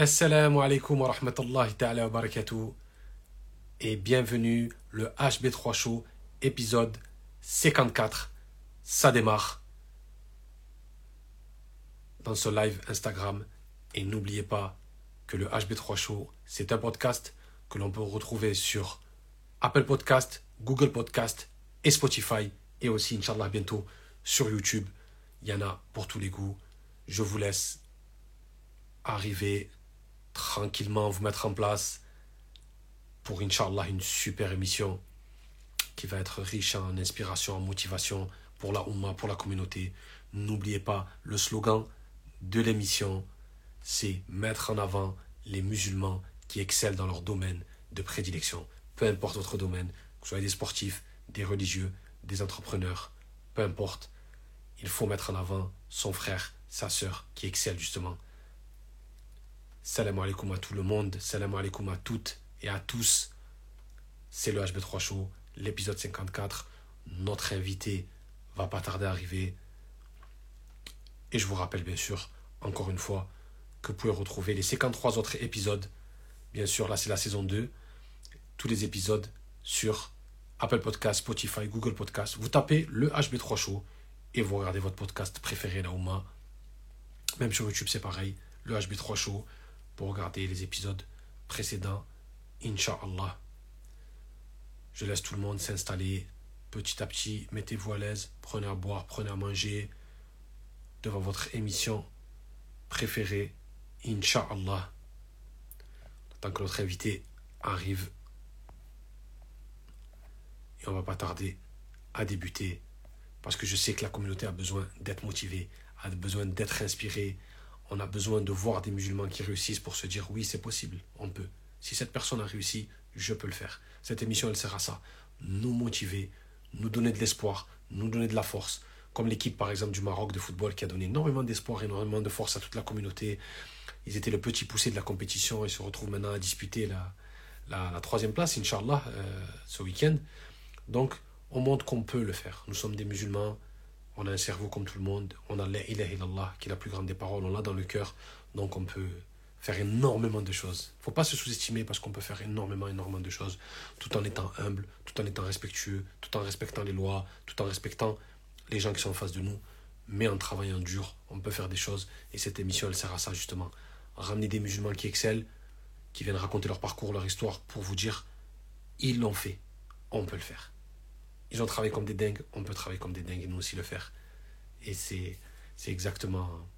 Assalamu alaikum wa rahmatullahi ta'ala wa barakatuh et bienvenue le HB3 Show épisode 54. Ça démarre dans ce live Instagram et n'oubliez pas que le HB3 Show c'est un podcast que l'on peut retrouver sur Apple Podcast, Google Podcast et Spotify et aussi Inch'Allah bientôt sur YouTube. Il y en a pour tous les goûts. Je vous laisse arriver tranquillement vous mettre en place pour, Inch'Allah, une super émission qui va être riche en inspiration, en motivation pour la Oumma, pour la communauté. N'oubliez pas, le slogan de l'émission, c'est mettre en avant les musulmans qui excellent dans leur domaine de prédilection. Peu importe votre domaine, que ce soit des sportifs, des religieux, des entrepreneurs, peu importe, il faut mettre en avant son frère, sa sœur qui excelle justement Salam alaikum à tout le monde, salam alaikum à toutes et à tous. C'est le HB3 Show, l'épisode 54. Notre invité va pas tarder à arriver. Et je vous rappelle bien sûr, encore une fois, que vous pouvez retrouver les 53 autres épisodes. Bien sûr, là c'est la saison 2. Tous les épisodes sur Apple Podcast, Spotify, Google Podcast. Vous tapez le HB3 Show et vous regardez votre podcast préféré, la Ouma. Même sur YouTube, c'est pareil. Le HB3 Show pour regarder les épisodes précédents. Inch'Allah. Je laisse tout le monde s'installer petit à petit. Mettez-vous à l'aise. Prenez à boire, prenez à manger devant votre émission préférée. Inch'Allah. Tant que notre invité arrive. Et on va pas tarder à débuter. Parce que je sais que la communauté a besoin d'être motivée, a besoin d'être inspirée, on a besoin de voir des musulmans qui réussissent pour se dire oui, c'est possible, on peut. Si cette personne a réussi, je peux le faire. Cette émission, elle sert à ça. Nous motiver, nous donner de l'espoir, nous donner de la force. Comme l'équipe, par exemple, du Maroc de football qui a donné énormément d'espoir, énormément de force à toute la communauté. Ils étaient le petit poussé de la compétition et se retrouvent maintenant à disputer la, la, troisième place, Inch'Allah, euh, ce week-end. Donc, on montre qu'on peut le faire. Nous sommes des musulmans, on a un cerveau comme tout le monde. On a la ilaha illallah, qui est la plus grande des paroles. On l'a dans le cœur. Donc on peut faire énormément de choses. Il ne faut pas se sous-estimer parce qu'on peut faire énormément, énormément de choses tout en étant humble, tout en étant respectueux, tout en respectant les lois, tout en respectant les gens qui sont en face de nous. Mais en travaillant dur, on peut faire des choses. Et cette émission, elle sert à ça justement. Ramener des musulmans qui excellent, qui viennent raconter leur parcours, leur histoire, pour vous dire, ils l'ont fait, on peut le faire. Ils ont travaillé comme des dingues, on peut travailler comme des dingues et nous aussi le faire. Et c'est, exactement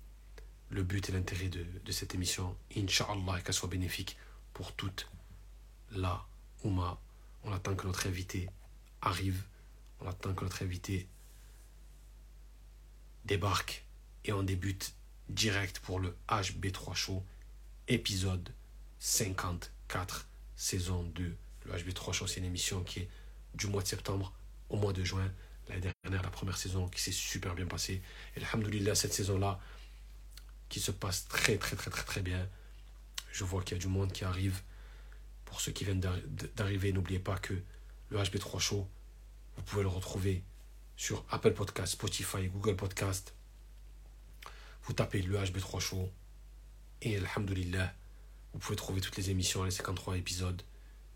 le but et l'intérêt de, de cette émission. Inch'Allah, qu'elle soit bénéfique pour toute la Ouma. On attend que notre invité arrive. On attend que notre invité débarque. Et on débute direct pour le HB3 Show, épisode 54, saison 2. Le HB3 Show, c'est une émission qui est du mois de septembre au mois de juin. L'année dernière, la première saison qui s'est super bien passée. Et cette saison-là, qui se passe très très très très très bien. Je vois qu'il y a du monde qui arrive. Pour ceux qui viennent d'arriver, n'oubliez pas que le HB3 Show, vous pouvez le retrouver sur Apple Podcast, Spotify, Google Podcast. Vous tapez le HB3 Show et alhamdoulilah, vous pouvez trouver toutes les émissions, les 53 épisodes.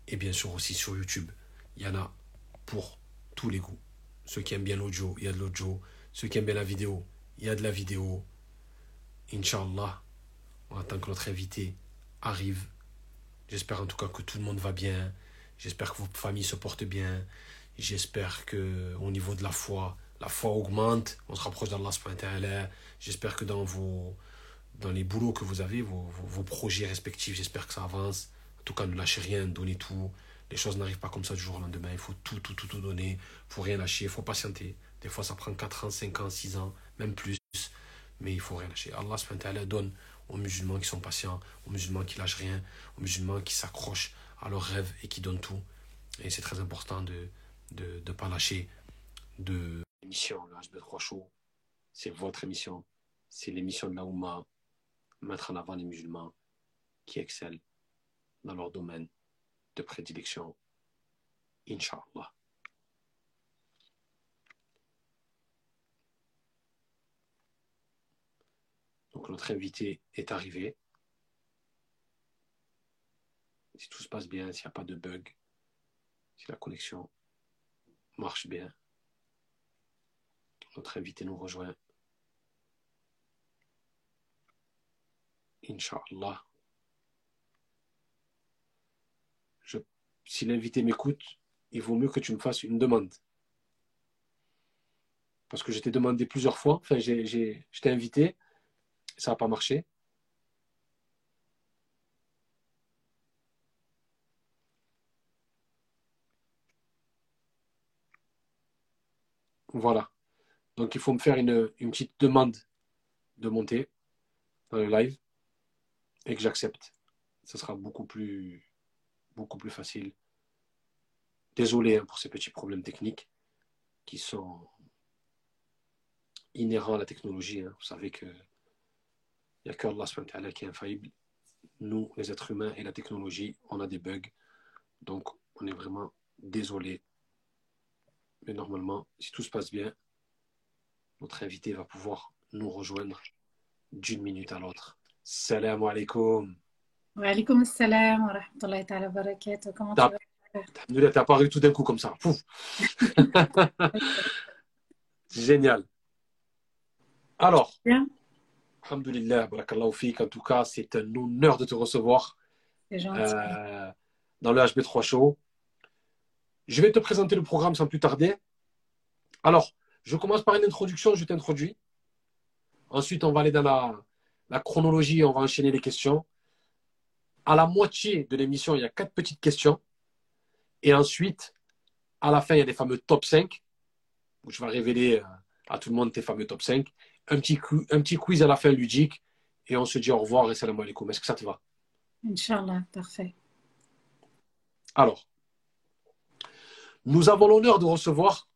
Et bien sûr aussi sur YouTube. Il y en a pour tous les goûts. Ceux qui aiment bien l'audio, il y a de l'audio. Ceux qui aiment bien la vidéo, il y a de la vidéo. Inch'Allah, on attend que notre invité arrive. J'espère en tout cas que tout le monde va bien. J'espère que vos familles se portent bien. J'espère que au niveau de la foi, la foi augmente. On se rapproche d'Allah. J'espère que dans vos dans les boulots que vous avez, vos, projets respectifs, j'espère que ça avance. En tout cas, ne lâchez rien, donnez tout. Les choses n'arrivent pas comme ça du jour au lendemain. Il faut tout, tout, tout, tout donner. Il faut rien lâcher. Il faut patienter. Des fois, ça prend 4 ans, 5 ans, 6 ans, même plus. Mais il faut rien lâcher. Allah donne aux musulmans qui sont patients, aux musulmans qui lâchent rien, aux musulmans qui s'accrochent à leurs rêves et qui donnent tout. Et c'est très important de ne de, pas lâcher de l'émission, le HB3 Show. C'est votre émission. C'est l'émission de la Oumma. Mettre en avant les musulmans qui excellent dans leur domaine de prédilection, Inch'Allah. Donc notre invité est arrivé. si tout se passe bien, s'il n'y a pas de bug, si la connexion marche bien, notre invité nous rejoint. Inch'Allah. Si l'invité m'écoute, il vaut mieux que tu me fasses une demande. Parce que je t'ai demandé plusieurs fois, enfin, t'ai invité, ça n'a pas marché. Voilà. Donc il faut me faire une, une petite demande de monter dans le live et que j'accepte. Ce sera beaucoup plus, beaucoup plus facile. Désolé hein, pour ces petits problèmes techniques qui sont inhérents à la technologie. Hein. Vous savez que il n'y a que Allah qui est infaillible. Nous, les êtres humains et la technologie, on a des bugs. Donc, on est vraiment désolé. Mais normalement, si tout se passe bien, notre invité va pouvoir nous rejoindre d'une minute à l'autre. Salam alaikum. Wa alaikum salam wa rahmatullahi wa barakatuh. Comment tu vas? T'es apparu tout d'un coup comme ça. Génial. Alors, bien. Alhamdulillah, barakallahu fik. En tout cas, c'est un honneur de te recevoir euh, dans le HB3 Show. Je vais te présenter le programme sans plus tarder. Alors, je commence par une introduction, je t'introduis. Ensuite, on va aller dans la, la chronologie, on va enchaîner les questions. À la moitié de l'émission, il y a quatre petites questions. Et ensuite, à la fin, il y a des fameux top 5, où je vais révéler euh, à tout le monde tes fameux top 5. Un petit, un petit quiz à la fin ludique. Et on se dit au revoir et salam alaikum. Est-ce que ça te va? Inch'Allah, parfait. Alors, nous avons l'honneur de recevoir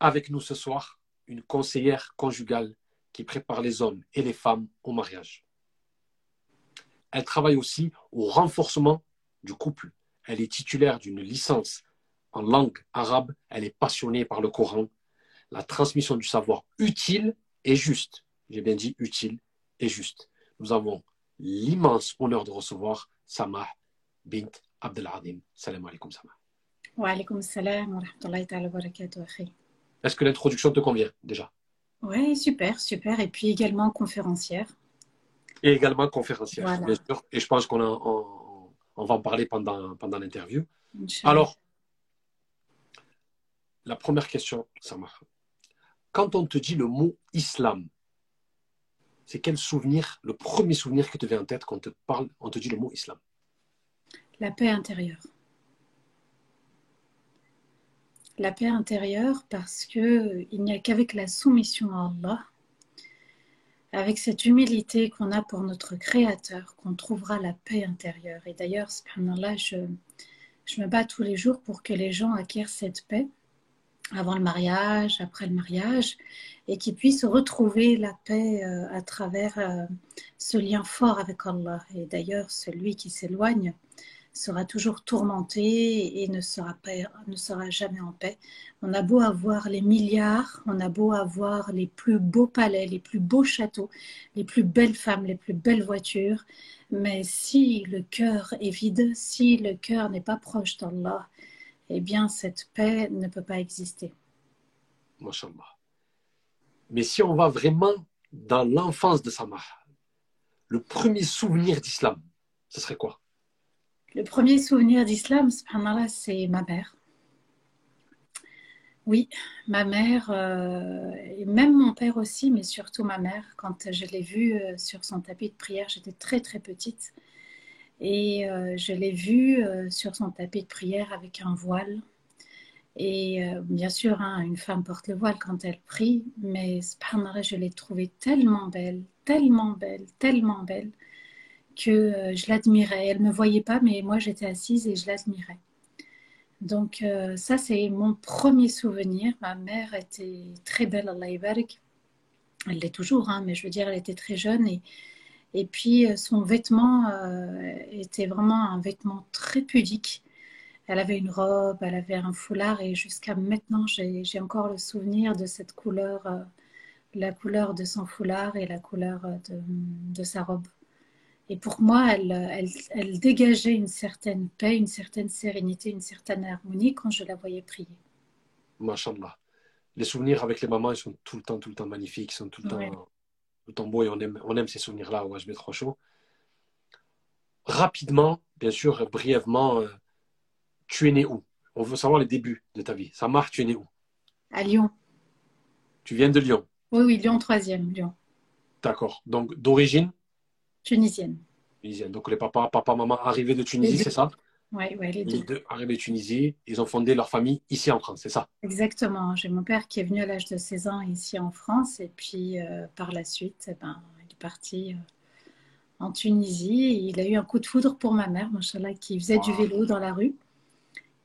avec nous ce soir une conseillère conjugale qui prépare les hommes et les femmes au mariage. Elle travaille aussi au renforcement du couple. Elle est titulaire d'une licence en langue arabe. Elle est passionnée par le Coran, la transmission du savoir utile et juste. J'ai bien dit utile et juste. Nous avons l'immense honneur de recevoir Samah bint Abdeladim. Salam alaikum Samah. Wa alaikum salam wa rahmatullahi wa barakatuh. Est-ce que l'introduction te convient déjà? Oui, super, super. Et puis également conférencière. Et également conférencière, bien sûr. Et je pense qu'on on, va en parler pendant, pendant l'interview. Alors, la première question, Samar. Quand on te dit le mot islam, c'est quel souvenir, le premier souvenir qui te vient en tête quand on te parle, on te dit le mot islam? La paix intérieure la paix intérieure parce que il n'y a qu'avec la soumission à Allah, avec cette humilité qu'on a pour notre Créateur, qu'on trouvera la paix intérieure. Et d'ailleurs, subhanallah, je, je me bats tous les jours pour que les gens acquièrent cette paix avant le mariage, après le mariage, et qu'ils puissent retrouver la paix euh, à travers euh, ce lien fort avec Allah. Et d'ailleurs, celui qui s'éloigne, sera toujours tourmenté et ne sera, pas, ne sera jamais en paix. On a beau avoir les milliards, on a beau avoir les plus beaux palais, les plus beaux châteaux, les plus belles femmes, les plus belles voitures, mais si le cœur est vide, si le cœur n'est pas proche d'Allah, eh bien cette paix ne peut pas exister. Masha'Allah. Mais si on va vraiment dans l'enfance de Samah, le premier souvenir d'islam, ce serait quoi? Le premier souvenir d'islam, c'est ma mère. Oui, ma mère, euh, et même mon père aussi, mais surtout ma mère. Quand je l'ai vue euh, sur son tapis de prière, j'étais très très petite. Et euh, je l'ai vue sur son tapis de prière avec un voile. Et bien sûr, hein, une femme porte le voile quand elle prie, mais je l'ai trouvée tellement belle, tellement belle, tellement belle que euh, je l'admirais. Elle ne me voyait pas, mais moi j'étais assise et je l'admirais. Donc euh, ça, c'est mon premier souvenir. Ma mère était très belle, Allah Ibarak. Elle l'est toujours, hein, mais je veux dire, elle était très jeune. Et, et puis euh, son vêtement était vraiment un vêtement très pudique. Elle avait une robe, elle avait un foulard et jusqu'à maintenant, j'ai encore le souvenir de cette couleur, la couleur de son foulard et la couleur de, de sa robe. Et pour moi, elle, elle, elle, dégageait une certaine paix, une certaine sérénité, une certaine harmonie quand je la voyais prier. Masha'Allah. Les souvenirs avec les mamans, ils sont tout le temps, tout le temps magnifiques, ils sont tout le temps, tout le temps beaux et on aime, on aime ces souvenirs-là au HB3 Show. Rapidement, bien sûr, brièvement, euh, tu es né où? On veut savoir les débuts de ta vie. Samar, tu es né où? À Lyon. Tu viens de Lyon? Oui, oui, Lyon 3e, Lyon. D'accord. Donc, d'origine? Tunisienne. Tunisienne. Donc, les papas, papa, maman arrivés de Tunisie, c'est ça? Oui, ouais, les, les deux. arrivés de Tunisie, ils ont fondé leur famille ici en France, c'est ça? Exactement. J'ai mon père qui est venu à l'âge de 16 ans ici en France et puis euh, par la suite, eh ben, il est parti euh, en Tunisie. Il a eu un coup de foudre pour ma mère, machallah, qui faisait du vélo dans la rue.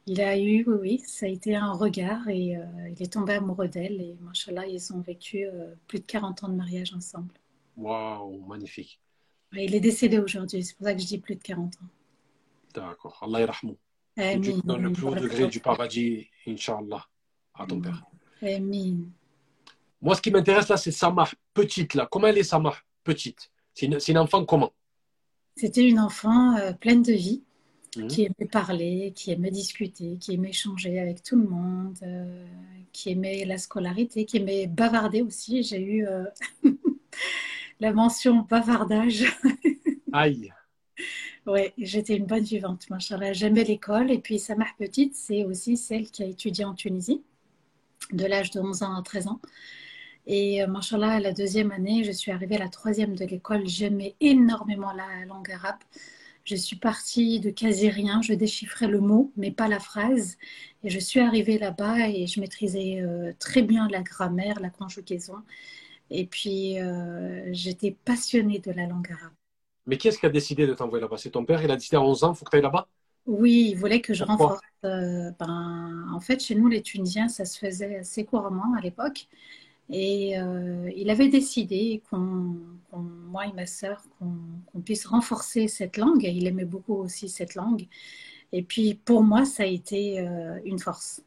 Il a eu, oui, oui, ça a été un regard et euh, il est tombé amoureux d'elle et machallah, ils ont vécu plus de 40 ans de mariage ensemble. Waouh, magnifique. Il est décédé aujourd'hui, c'est pour ça que je dis plus de 40 ans. D'accord. Allah yarahmou. Amin. Dans le plus haut degré du paradis, Inch'Allah, à ton père. Amin. Moi, ce qui m'intéresse là, c'est Samar, petite là. Comment elle est Samar, petite? C'est une, une enfant comment? C'était une enfant euh, pleine de vie, Mhm. qui aimait parler, qui aimait discuter, qui aimait échanger avec tout le monde, euh, qui aimait la scolarité, qui aimait bavarder aussi. J'ai eu euh, la mention bavardage. Aïe. Ouais, j'étais une bonne vivante, machallah. J'aimais l'école. Et puis, sa mère petite, c'est aussi celle qui a étudié en Tunisie, de l'âge de 11 ans à 13 ans. Et euh, machallah, la deuxième année, je suis arrivée à la troisième de l'école. J'aimais énormément la langue arabe. Je suis partie de quasi rien. Je déchiffrais le mot, mais pas la phrase. Et je suis arrivée là-bas et je maîtrisais euh, très bien la grammaire, la conjugaison. Et puis, euh, j'étais passionnée de la langue arabe. Mais qui est-ce qui a décidé de t'envoyer là-bas? C'est ton père, il a décidé à 11 ans, il faut que tu ailles là-bas? Oui, il voulait que je Pourquoi? renforce. euh, ben, en fait, chez nous, les Tunisiens, ça se faisait assez couramment à l'époque. Et euh, il avait décidé qu'on, qu'on- moi et ma sœur, qu'on, qu'on puisse renforcer cette langue. Il aimait beaucoup aussi cette langue. Et puis, pour moi, ça a été euh, une force.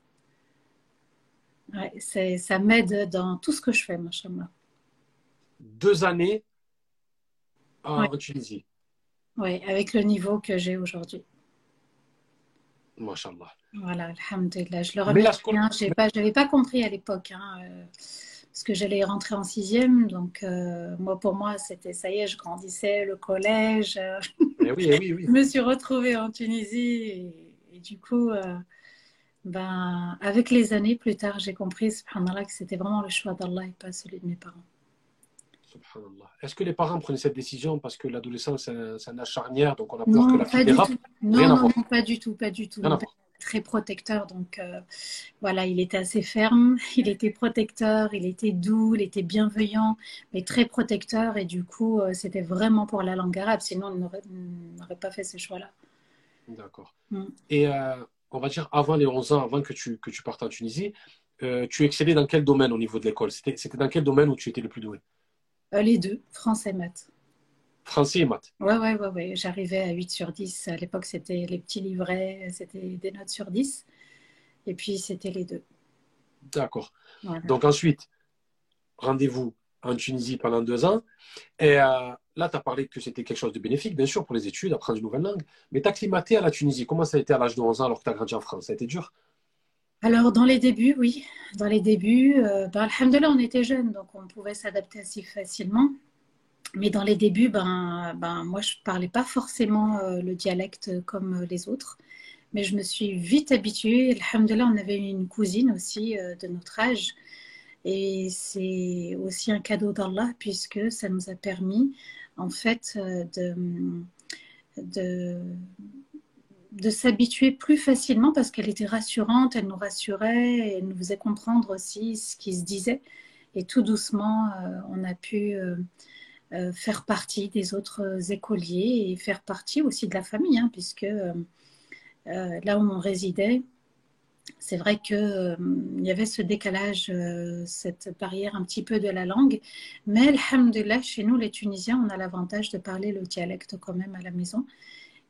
Ouais, c'est, ça m'aide dans tout ce que je fais, machallah. Deux années en Ouais. Tunisie. Ouais, avec le niveau que j'ai aujourd'hui. Mashallah. Voilà, alhamdulillah. Je le remercie bien. J'ai pas, pas compris à l'époque, hein, euh, parce que j'allais rentrer en sixième. Donc, euh, moi, pour moi, c'était ça y est, je grandissais, le collège. euh, Eh oui, eh oui, oui. je me suis retrouvée en Tunisie et, et du coup, euh, ben, avec les années plus tard, j'ai compris, subhanallah, que c'était vraiment le choix d'Allah et pas celui de mes parents. Subhanallah. Est-ce que les parents prenaient cette décision parce que l'adolescence, c'est un, âge charnière, donc on a peur que Non, la pas fille dérape? Rien Non, pas du tout, pas du tout. Rien très protecteur, donc euh, voilà, il était assez ferme, il était protecteur, il était doux, il était bienveillant, mais très protecteur, et du coup, euh, c'était vraiment pour la langue arabe, sinon on n'aurait pas fait ce choix-là. D'accord. Mm. Et euh, on va dire, avant les 11 ans, avant que tu, que tu partes en Tunisie, tu excellais dans quel domaine au niveau de l'école? C'était c'était dans quel domaine où tu étais le plus doué? Euh, les deux, français, maths. Français et maths. Ouais, ouais, ouais, ouais. J'arrivais à 8 sur 10. À l'époque, c'était les petits livrets, c'était des notes sur 10. Et puis, c'était les deux. D'accord. Voilà. Donc ensuite, rendez-vous en Tunisie pendant deux ans. Et euh, là, tu as parlé que c'était quelque chose de bénéfique, bien sûr, pour les études, apprendre une nouvelle langue. Mais t'acclimater à la Tunisie, comment ça a été à l'âge de 11 ans alors que tu as grandi en France? Ça a été dur? Alors, dans les débuts, oui. Dans les débuts, euh, ben, on était jeunes, donc on pouvait s'adapter assez facilement. Mais dans les débuts, ben, ben, moi, je ne parlais pas forcément euh, le dialecte comme euh, les autres. Mais je me suis vite habituée. Alhamdoulilah, on avait une cousine aussi euh, de notre âge. Et c'est aussi un cadeau d'Allah, puisque ça nous a permis, en fait, de, de, de s'habituer plus facilement parce qu'elle était rassurante, elle nous rassurait, elle nous faisait comprendre aussi ce qui se disait. Et tout doucement, euh, on a pu euh, euh, faire partie des autres écoliers et faire partie aussi de la famille, hein, puisque là où on résidait, c'est vrai qu'il y avait ce décalage, cette barrière un petit peu de la langue. Mais, alhamdulillah, chez nous, les Tunisiens, on a l'avantage de parler le dialecte quand même à la maison.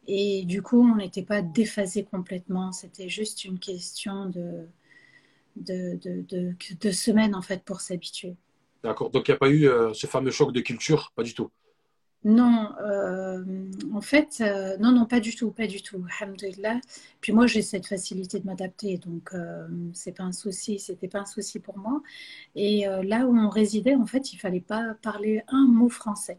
Et du coup, on n'était pas déphasé complètement. C'était juste une question de, de, de, de, de semaines, en fait, pour s'habituer. D'accord. Donc il n'y a pas eu euh, ce fameux choc de culture? Pas du tout? Non, euh, en fait, euh, non, non, pas du tout, pas du tout. Alhamdulillah. Puis moi, j'ai cette facilité de m'adapter, donc c'est pas un souci, c'était pas un souci pour moi. Et là où on résidait, en fait, il fallait pas parler un mot français.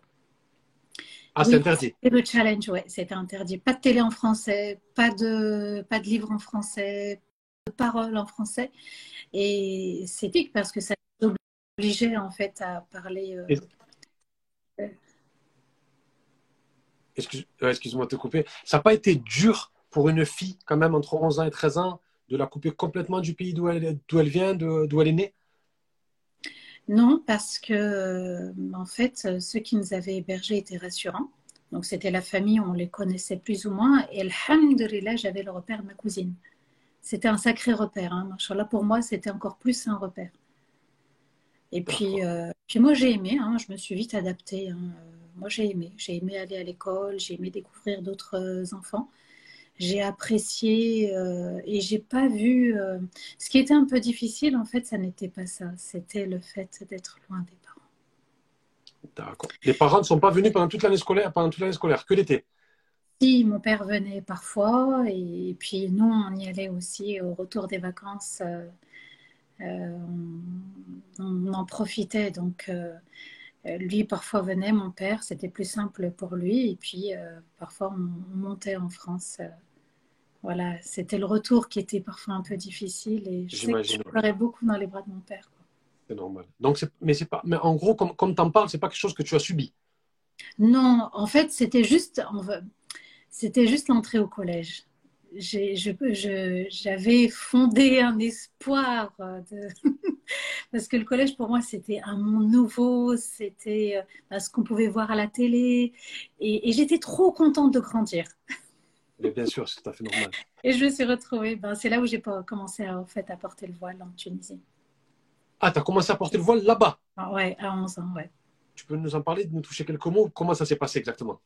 Ah, c'est interdit. C'était le challenge, ouais, c'était interdit. Pas de télé en français, pas de, pas de livre en français, pas de paroles en français. Et c'est pique parce que ça obligeait en fait à parler. excuse-moi de te couper, ça n'a pas été dur pour une fille, quand même, entre 11 ans et 13 ans, de la couper complètement du pays d'où elle, elle, vient, d'où elle est née? Non, parce que, euh, en fait, ceux qui nous avaient hébergés étaient rassurants. Donc, c'était la famille, on les connaissait plus ou moins. Et alhamdulillah, j'avais le repère de ma cousine. C'était un sacré repère. Hein. Là, pour moi, c'était encore plus un repère. Et puis, euh, puis moi, j'ai aimé. Hein. Je me suis vite adaptée. Hein moi j'ai aimé. J'ai aimé aller à l'école, j'ai aimé découvrir d'autres euh, enfants. J'ai apprécié euh, et j'ai pas vu. Euh, ce qui était un peu difficile, en fait, ça n'était pas ça. C'était le fait d'être loin des parents. D'accord. Les parents ne sont pas venus pendant toute l'année scolaire, pendant toute l'année scolaire, que l'été? Si, mon père venait parfois et, puis nous, on y allait aussi au retour des vacances. on, on, en profitait donc. Euh, lui, parfois, venait, mon père, c'était plus simple pour lui. Et puis, euh, parfois, on, montait en France. Euh, voilà, c'était le retour qui était parfois un peu difficile. Et je sais que je pleurais beaucoup dans les bras de mon père. C'est normal. Donc, mais, c'est pas, mais en gros, comme, comme tu en parles, c'est pas quelque chose que tu as subi? Non, en fait, c'était juste, c'était juste l'entrée au collège j'avais fondé un espoir de... parce que le collège pour moi c'était un monde nouveau, c'était euh, ce qu'on pouvait voir à la télé et, j'étais trop contente de grandir. Mais bien sûr, c'est tout à fait normal. Et je me suis retrouvée, ben, c'est là où j'ai commencé à, en fait, à porter le voile en Tunisie. Ah, tu as commencé à porter le voile là-bas? Ah, Ouais, à 11 ans, ouais. Tu peux nous en parler, nous toucher quelques mots? Comment ça s'est passé exactement?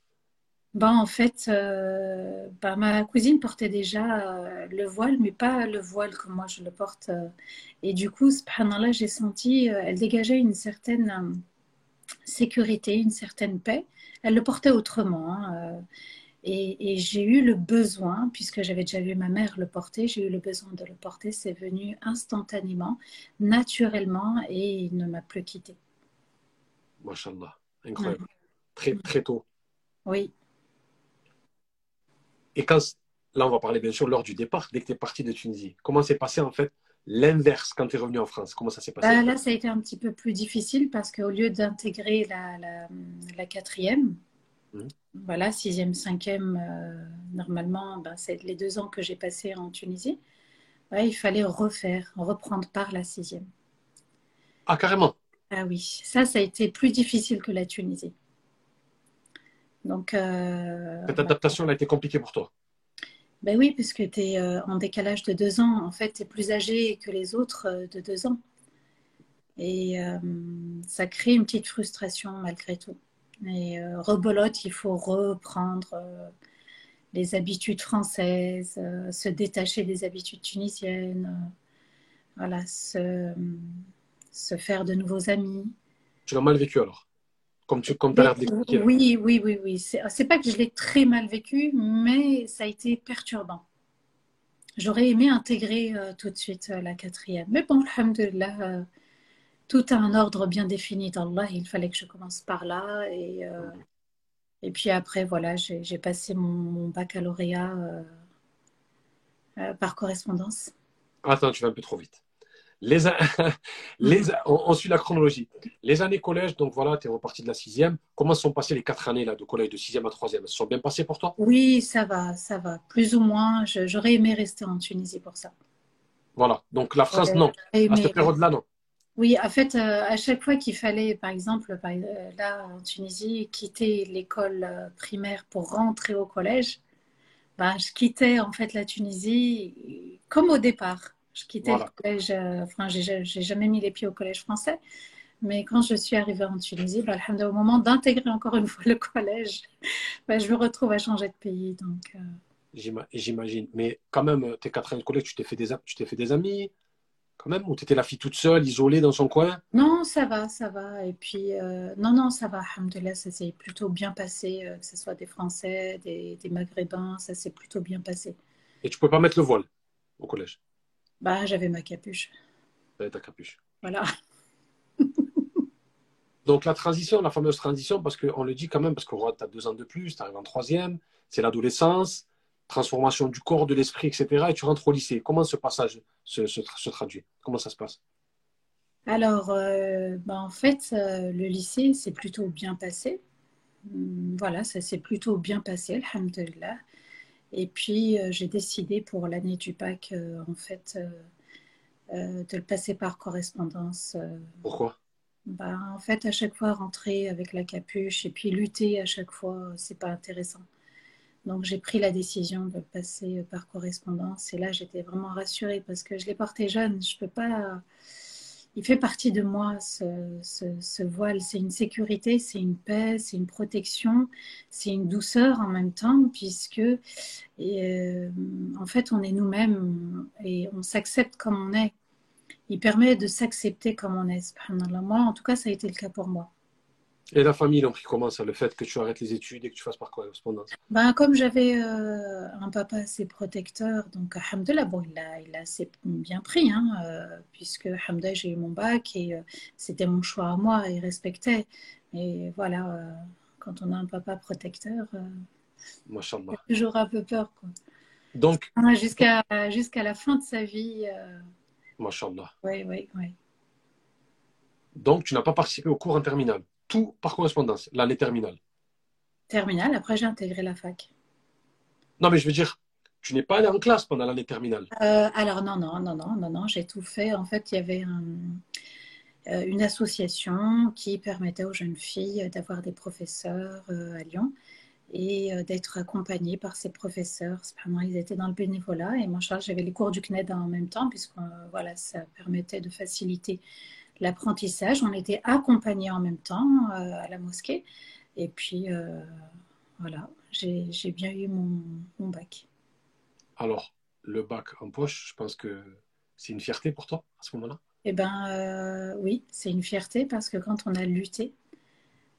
Ben, en fait, euh, ben, ma cousine portait déjà euh, le voile, mais pas le voile comme moi je le porte. Euh. et du coup, subhanallah, j'ai senti, elle dégageait une certaine sécurité, une certaine paix. Elle le portait autrement. Hein, et, et j'ai eu le besoin, puisque j'avais déjà vu ma mère le porter, j'ai eu le besoin de le porter. C'est venu instantanément, naturellement, et il ne m'a plus quitté. Mashallah, incroyable. Très, très tôt. Oui. Et quand, là, on va parler bien sûr lors du départ, dès que tu es parti de Tunisie, comment s'est passé en fait l'inverse quand tu es revenu en France? Comment ça s'est passé? Bah, Là, ça a été un petit peu plus difficile parce qu'au lieu d'intégrer la, la, quatrième, mmh. Voilà, sixième, cinquième, euh, normalement, ben, c'est les deux ans que j'ai passés en Tunisie, il fallait refaire, reprendre par la sixième. Ah, carrément Ah oui, ça, ça a été plus difficile que la Tunisie. Donc, euh, Cette adaptation a été compliquée pour toi? Ben oui, puisque tu es euh, en décalage de deux ans. En fait, tu es plus âgé que les autres euh, de deux ans. Et ça crée une petite frustration malgré tout. Et rebolote, il faut reprendre les habitudes françaises, se détacher des habitudes tunisiennes, voilà, se, se faire de nouveaux amis. Tu l'as mal vécu alors? Comme tu comme as l'air. Oui, oui, oui, oui. C'est pas que je l'ai très mal vécu, mais ça a été perturbant. J'aurais aimé intégrer euh, tout de suite euh, la quatrième. Mais bon, alhamdulillah, euh, tout a un ordre bien défini d'Allah. Il fallait que je commence par là. Et, et puis après, voilà, j'ai passé mon, baccalauréat par correspondance. Attends, tu vas un peu trop vite. Les, les, on, suit la chronologie. Les années collège, donc voilà, tu es reparti de la sixième. Comment sont passées les quatre années là, de collège, de sixième à troisième? Elles se sont bien passées pour toi? Oui, ça va, ça va. Plus ou moins. J'aurais aimé rester en Tunisie pour ça. Voilà. Donc la France, non. À cette période-là, non. Oui, en fait, euh, à chaque fois qu'il fallait, par exemple, euh, là en Tunisie, quitter l'école euh, primaire pour rentrer au collège, ben, je quittais en fait la Tunisie comme au départ. Je quittais le collège, enfin, j'ai jamais mis les pieds au collège français. Mais quand je suis arrivée en Tunisie, bah, au moment d'intégrer encore une fois le collège, bah, je me retrouve à changer de pays. Donc, euh. J'imagine. Mais quand même, tes quatre années de collège, tu t'es fait des, tu t'es fait des amis? Quand même Ou tu étais la fille toute seule, isolée dans son coin? Non, ça va, ça va. Et puis, euh, non, non, ça va, alhamdoulilah, ça s'est plutôt bien passé, euh, que ce soit des Français, des, des Maghrébins, ça s'est plutôt bien passé. Et tu pouvais pas mettre le voile au collège? Bah, j'avais ma capuche. T'avais ta capuche. Voilà. Donc la transition, la fameuse transition, parce qu'on le dit quand même, parce que tu as deux ans de plus, tu arrives en troisième, c'est l'adolescence, transformation du corps, de l'esprit, etc. Et tu rentres au lycée. Comment ce passage se, se, se traduit? Comment ça se passe? Alors, euh, bah, en fait, euh, le lycée s'est plutôt bien passé. Hum, Voilà, ça s'est plutôt bien passé, alhamdulillah. Et puis, euh, j'ai décidé pour l'année du bac, en fait, de le passer par correspondance. Pourquoi? Bah, en fait, à chaque fois, rentrer avec la capuche et puis lutter à chaque fois, c'est pas intéressant. Donc, j'ai pris la décision de passer par correspondance. Et là, j'étais vraiment rassurée parce que je l'ai porté jeune. Je peux pas. Il fait partie de moi, ce, ce- voile. C'est une sécurité, c'est une paix, c'est une protection, c'est une douceur en même temps, puisque, euh, en fait, on est nous-mêmes et on s'accepte comme on est. Il permet de s'accepter comme on est. Moi, en tout cas, ça a été le cas pour moi. Et la famille, ils ont pris comment ça Le fait que tu arrêtes les études et que tu fasses par correspondance? Ben, comme j'avais euh, un papa assez protecteur, donc alhamdoulilah, bon, il a, il a assez bien pris, hein, euh, puisque alhamdoulilah, j'ai eu mon bac et euh, c'était mon choix à moi, il respectait. Et voilà, quand on a un papa protecteur, euh, Machallah. toujours un peu peur, quoi. Donc, Jusqu'à jusqu'à la fin de sa vie, oui, oui, oui. Donc, tu n'as pas participé au cours en terminale. Tout par correspondance, l'année terminale. Terminale, après j'ai intégré la fac. Non, mais je veux dire, tu n'es pas allé en classe pendant l'année terminale. Euh, alors non, non, non, non, non, non, j'ai tout fait. En fait, il y avait un- euh, une association qui permettait aux jeunes filles d'avoir des professeurs euh, à Lyon et d'être accompagnées par ces professeurs. Subhanallah, Ils étaient dans le bénévolat et moi, j'avais les cours du CNED en même temps puisque voilà, ça permettait de faciliter l'apprentissage. On était accompagnés en même temps euh, à la mosquée et puis euh, voilà, j'ai bien eu mon, mon bac. Alors, le bac en poche, je pense que c'est une fierté pour toi à ce moment-là? Eh ben euh, oui, c'est une fierté parce que quand on a lutté,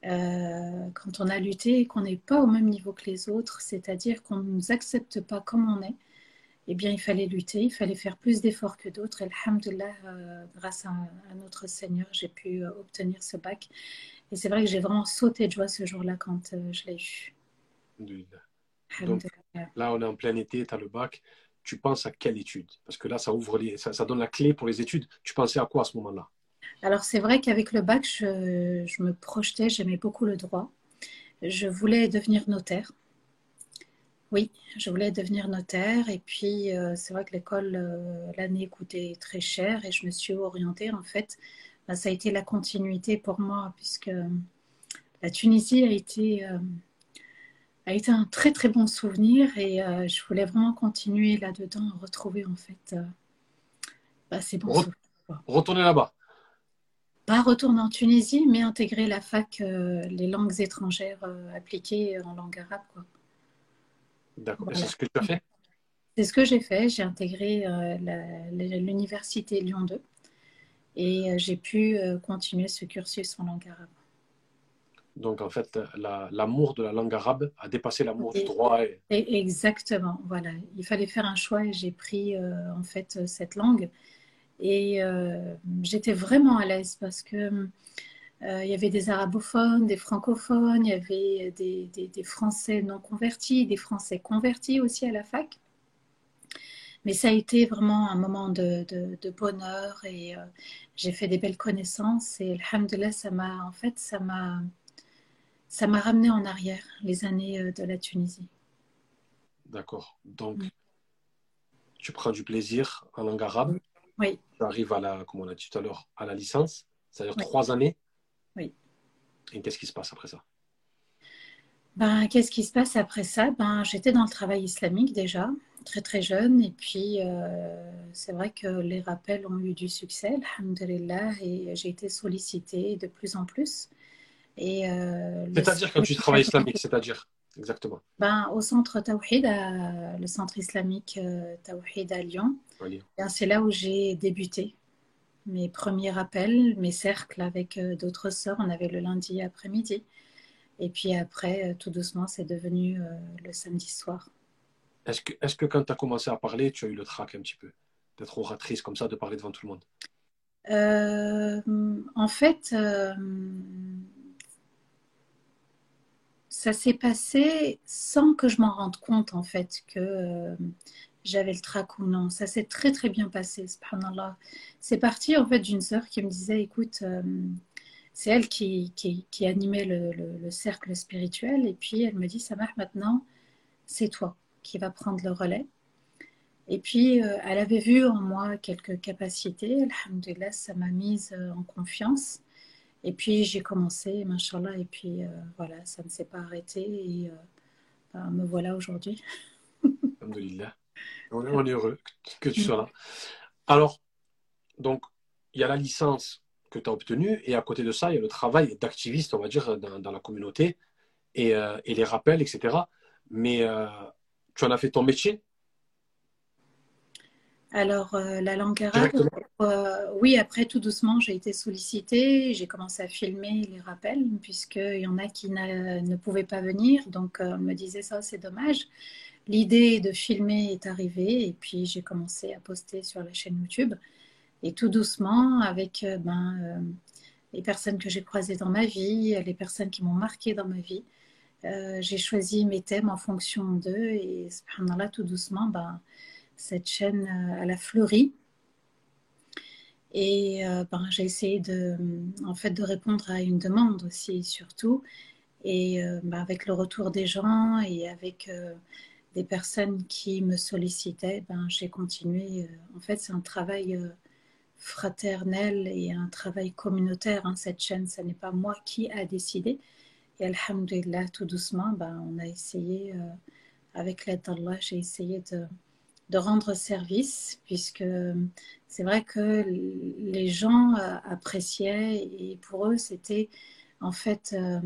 euh, quand on a lutté et qu'on n'est pas au même niveau que les autres, c'est-à-dire qu'on ne nous accepte pas comme on est, eh bien il fallait lutter, il fallait faire plus d'efforts que d'autres. Et alhamdoulilah, euh, grâce à, à notre Seigneur, j'ai pu euh, obtenir ce bac. Et c'est vrai que j'ai vraiment sauté de joie ce jour-là quand euh, je l'ai eu. Alhamdoulilah. Là, on est en plein été, tu as le bac. Tu penses à quelle étude? Parce que là, ça ouvre les, ça, ça donne la clé pour les études. Tu pensais à quoi à ce moment-là? Alors c'est vrai qu'avec le bac, je, je me projetais, j'aimais beaucoup le droit. Je voulais devenir notaire. Oui, je voulais devenir notaire et puis euh, c'est vrai que l'école, euh, l'année coûtait très cher et je me suis orientée en fait. Ben, ça a été la continuité pour moi puisque la Tunisie a été, euh, a été un très très bon souvenir et euh, je voulais vraiment continuer là-dedans, retrouver en fait euh, ben, ces bons Re- souvenirs. Retourner là-bas? Pas retourner en Tunisie, mais intégrer la fac, euh, les langues étrangères euh, appliquées en langue arabe, quoi. D'accord. Voilà. c'est ce que tu as fait? C'est ce que j'ai fait. J'ai intégré euh, l'université Lyon 2 et euh, j'ai pu euh, continuer ce cursus en langue arabe. Donc, en fait, la- l'amour de la langue arabe a dépassé l'amour du droit. Et... Et exactement, voilà. Il fallait faire un choix et j'ai pris euh, en fait cette langue. Et euh, j'étais vraiment à l'aise parce que il y avait des arabophones, des francophones, il y avait des, des- des Français non convertis, des Français convertis aussi à la fac. Mais ça a été vraiment un moment de, de- de bonheur et euh, j'ai fait des belles connaissances et alhamdoulilah, ça m'a en fait ça m'a ça m'a ramené en arrière les années euh, de la Tunisie. D'accord. Donc, Mm. tu prends du plaisir en langue arabe. Oui. Tu arrives à la, comme on a dit tout à l'heure, à la licence. C'est-à-dire Oui. trois années. Oui. Et qu'est-ce qui se passe après ça? Ben, qu'est-ce qui se passe après ça? Ben, j'étais dans le travail islamique déjà, très très jeune, et puis euh, c'est vrai que les rappels ont eu du succès, alhamdulillah, et j'ai été sollicitée de plus en plus. Et euh, C'est-à-dire quand tu travailles islamique, c'est-à-dire Exactement. Ben, au centre Tawhid, à- le centre islamique euh, Tawhid à Lyon, ben, c'est là où j'ai débuté. Mes premiers rappels, mes cercles avec d'autres sœurs. On avait le lundi après-midi. Et puis après, tout doucement, c'est devenu le samedi soir. Est-ce que, est que quand tu as commencé à parler, tu as eu le trac un petit peu D'être oratrice comme ça, de parler devant tout le monde? Euh, En fait, euh, ça s'est passé sans que je m'en rende compte, en fait, que euh, j'avais le trac ou non. Ça s'est très, très bien passé. C'est parti, en fait, d'une sœur qui me disait, écoute, c'est elle qui, qui, animait le, le, cercle spirituel. Et puis, elle me dit, ça marche maintenant, c'est toi qui va prendre le relais. Et puis, euh, elle avait vu en moi quelques capacités. Alhamdulillah, ça m'a mise euh, en confiance. Et puis, j'ai commencé, machallah, et puis euh, voilà, ça ne s'est pas arrêté. Et ben, me voilà aujourd'hui. Alhamdulillah. On est heureux que tu sois là. Alors, donc, il y a la licence que tu as obtenue, et à côté de ça, il y a le travail d'activiste, on va dire, dans, la communauté, et, et, les rappels, etc. Mais tu en as fait ton métier? Alors, euh, la langue arabe, euh, oui, après, tout doucement, j'ai été sollicitée. J'ai commencé à filmer les rappels, puisqu'il y en a qui ne pouvaient pas venir. Donc, euh, on me disait ça, c'est dommage. L'idée de filmer est arrivée, et puis j'ai commencé à poster sur la chaîne YouTube. Et tout doucement, avec ben, les personnes que j'ai croisées dans ma vie, les personnes qui m'ont marqué dans ma vie, j'ai choisi mes thèmes en fonction d'eux. Et subhanallah, tout doucement, ben, cette chaîne, euh, a fleuri. Et euh, ben, j'ai essayé de, en fait, de répondre à une demande aussi, surtout. Et euh, ben, avec le retour des gens et avec des personnes qui me sollicitaient, ben, j'ai continué. en fait, c'est un travail fraternel et un travail communautaire. Hein, cette chaîne, ce n'est pas moi qui a décidé. Et Alhamdulillah, tout doucement, ben, on a essayé, avec l'aide d'Allah, j'ai essayé de, de rendre service, puisque c'est vrai que les gens euh, appréciaient et pour eux c'était en fait euh,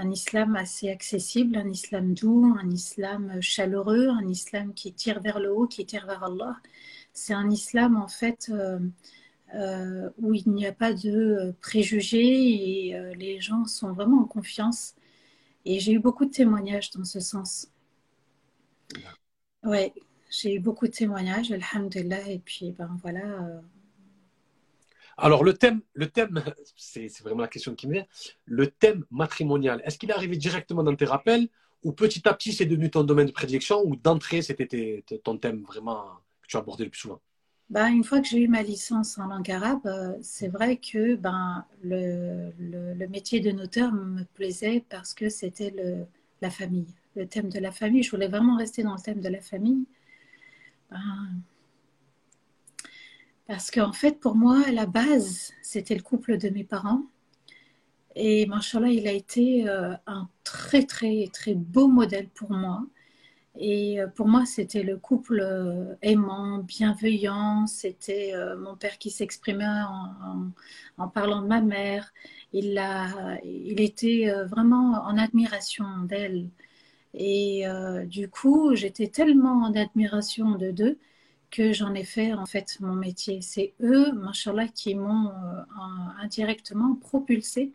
un islam assez accessible, un islam doux, un islam chaleureux, un islam qui tire vers le haut, qui tire vers Allah. C'est un islam en fait euh, où il n'y a pas de préjugés et les gens sont vraiment en confiance. Et j'ai eu beaucoup de témoignages dans ce sens. Ouais, j'ai eu beaucoup de témoignages, alhamdulillah, et puis ben voilà. Alors le thème, le thème, c'est vraiment la question qui me vient. Le thème matrimonial, est-ce qu'il est arrivé directement dans tes rappels ou petit à petit c'est devenu ton domaine de prédilection ou d'entrée c'était ton thème vraiment que tu abordé le plus souvent? Ben, une fois que j'ai eu ma licence en langue arabe, euh, c'est vrai que ben, le, métier de notaire me plaisait parce que c'était la famille, le thème de la famille. Je voulais vraiment rester dans le thème de la famille. Ah. Parce qu'en fait, pour moi, la base, c'était le couple de mes parents. Et Machallah, il a été euh, un très, très, très beau modèle pour moi. Et euh, pour moi, c'était le couple euh, aimant, bienveillant. C'était mon père qui s'exprimait en, parlant de ma mère. Il, a, il était vraiment en admiration d'elle. Et du coup, j'étais tellement en admiration de deux que j'en ai fait en fait mon métier. C'est eux, machallah, qui m'ont euh, indirectement propulsé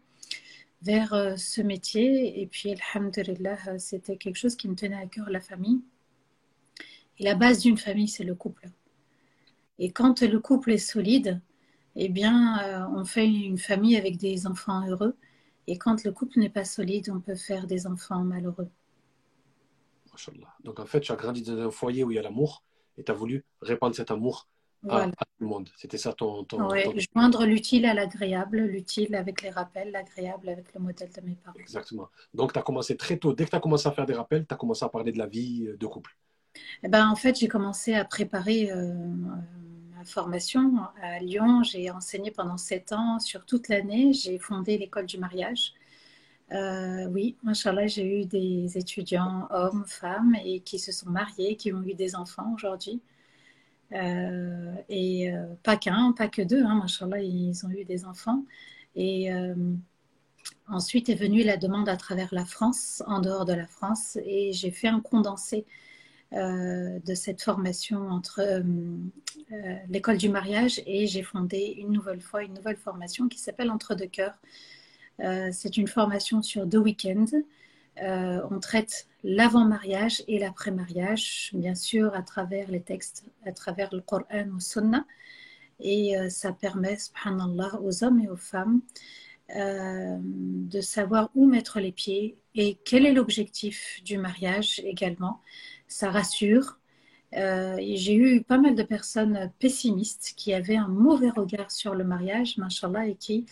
vers euh, ce métier. Et puis, alhamdulillah, c'était quelque chose qui me tenait à cœur, la famille. Et la base d'une famille, c'est le couple. Et quand le couple est solide, eh bien, on fait une famille avec des enfants heureux. Et quand le couple n'est pas solide, on peut faire des enfants malheureux. Donc en fait, tu as grandi dans un foyer où il y a l'amour et tu as voulu répandre cet amour à, tout le monde. C'était ça ton. ton, joindre l'utile à l'agréable, l'utile avec les rappels, l'agréable avec le modèle de mes parents. Exactement. Donc tu as commencé très tôt. Dès que tu as commencé à faire des rappels, tu as commencé à parler de la vie euh, de couple. Eh ben, en fait, j'ai commencé à préparer euh, ma formation à Lyon. J'ai enseigné pendant sept ans sur toute l'année. J'ai fondé l'école du mariage. Euh, oui, j'ai eu des étudiants hommes, femmes, et qui se sont mariés, qui ont eu des enfants aujourd'hui. Euh, et euh, pas qu'un, pas que deux, hein, ils ont eu des enfants. Et ensuite est venue la demande à travers la France, en dehors de la France, et j'ai fait un condensé de cette formation entre l'école du mariage et j'ai fondé une nouvelle fois une nouvelle formation qui s'appelle Entre deux cœurs. C'est une formation sur deux week-ends. on traite l'avant-mariage et l'après-mariage, bien sûr, à travers les textes, à travers le Coran ou Sunna. Et ça permet, subhanallah, aux hommes et aux femmes euh, de savoir où mettre les pieds et quel est l'objectif du mariage également. Ça rassure. Euh, J'ai eu pas mal de personnes pessimistes qui avaient un mauvais regard sur le mariage, mashallah, et qui,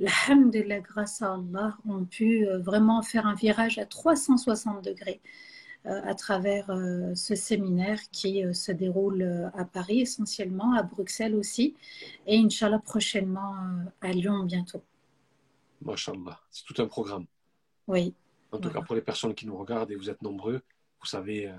la grâce à Allah, ont pu euh, vraiment faire un virage à 360 degrés euh, à travers ce séminaire qui se déroule à Paris essentiellement, à Bruxelles aussi, et Inch'Allah prochainement à Lyon bientôt. Mashallah, c'est tout un programme. Oui. En tout cas, pour les personnes qui nous regardent, et vous êtes nombreux, vous savez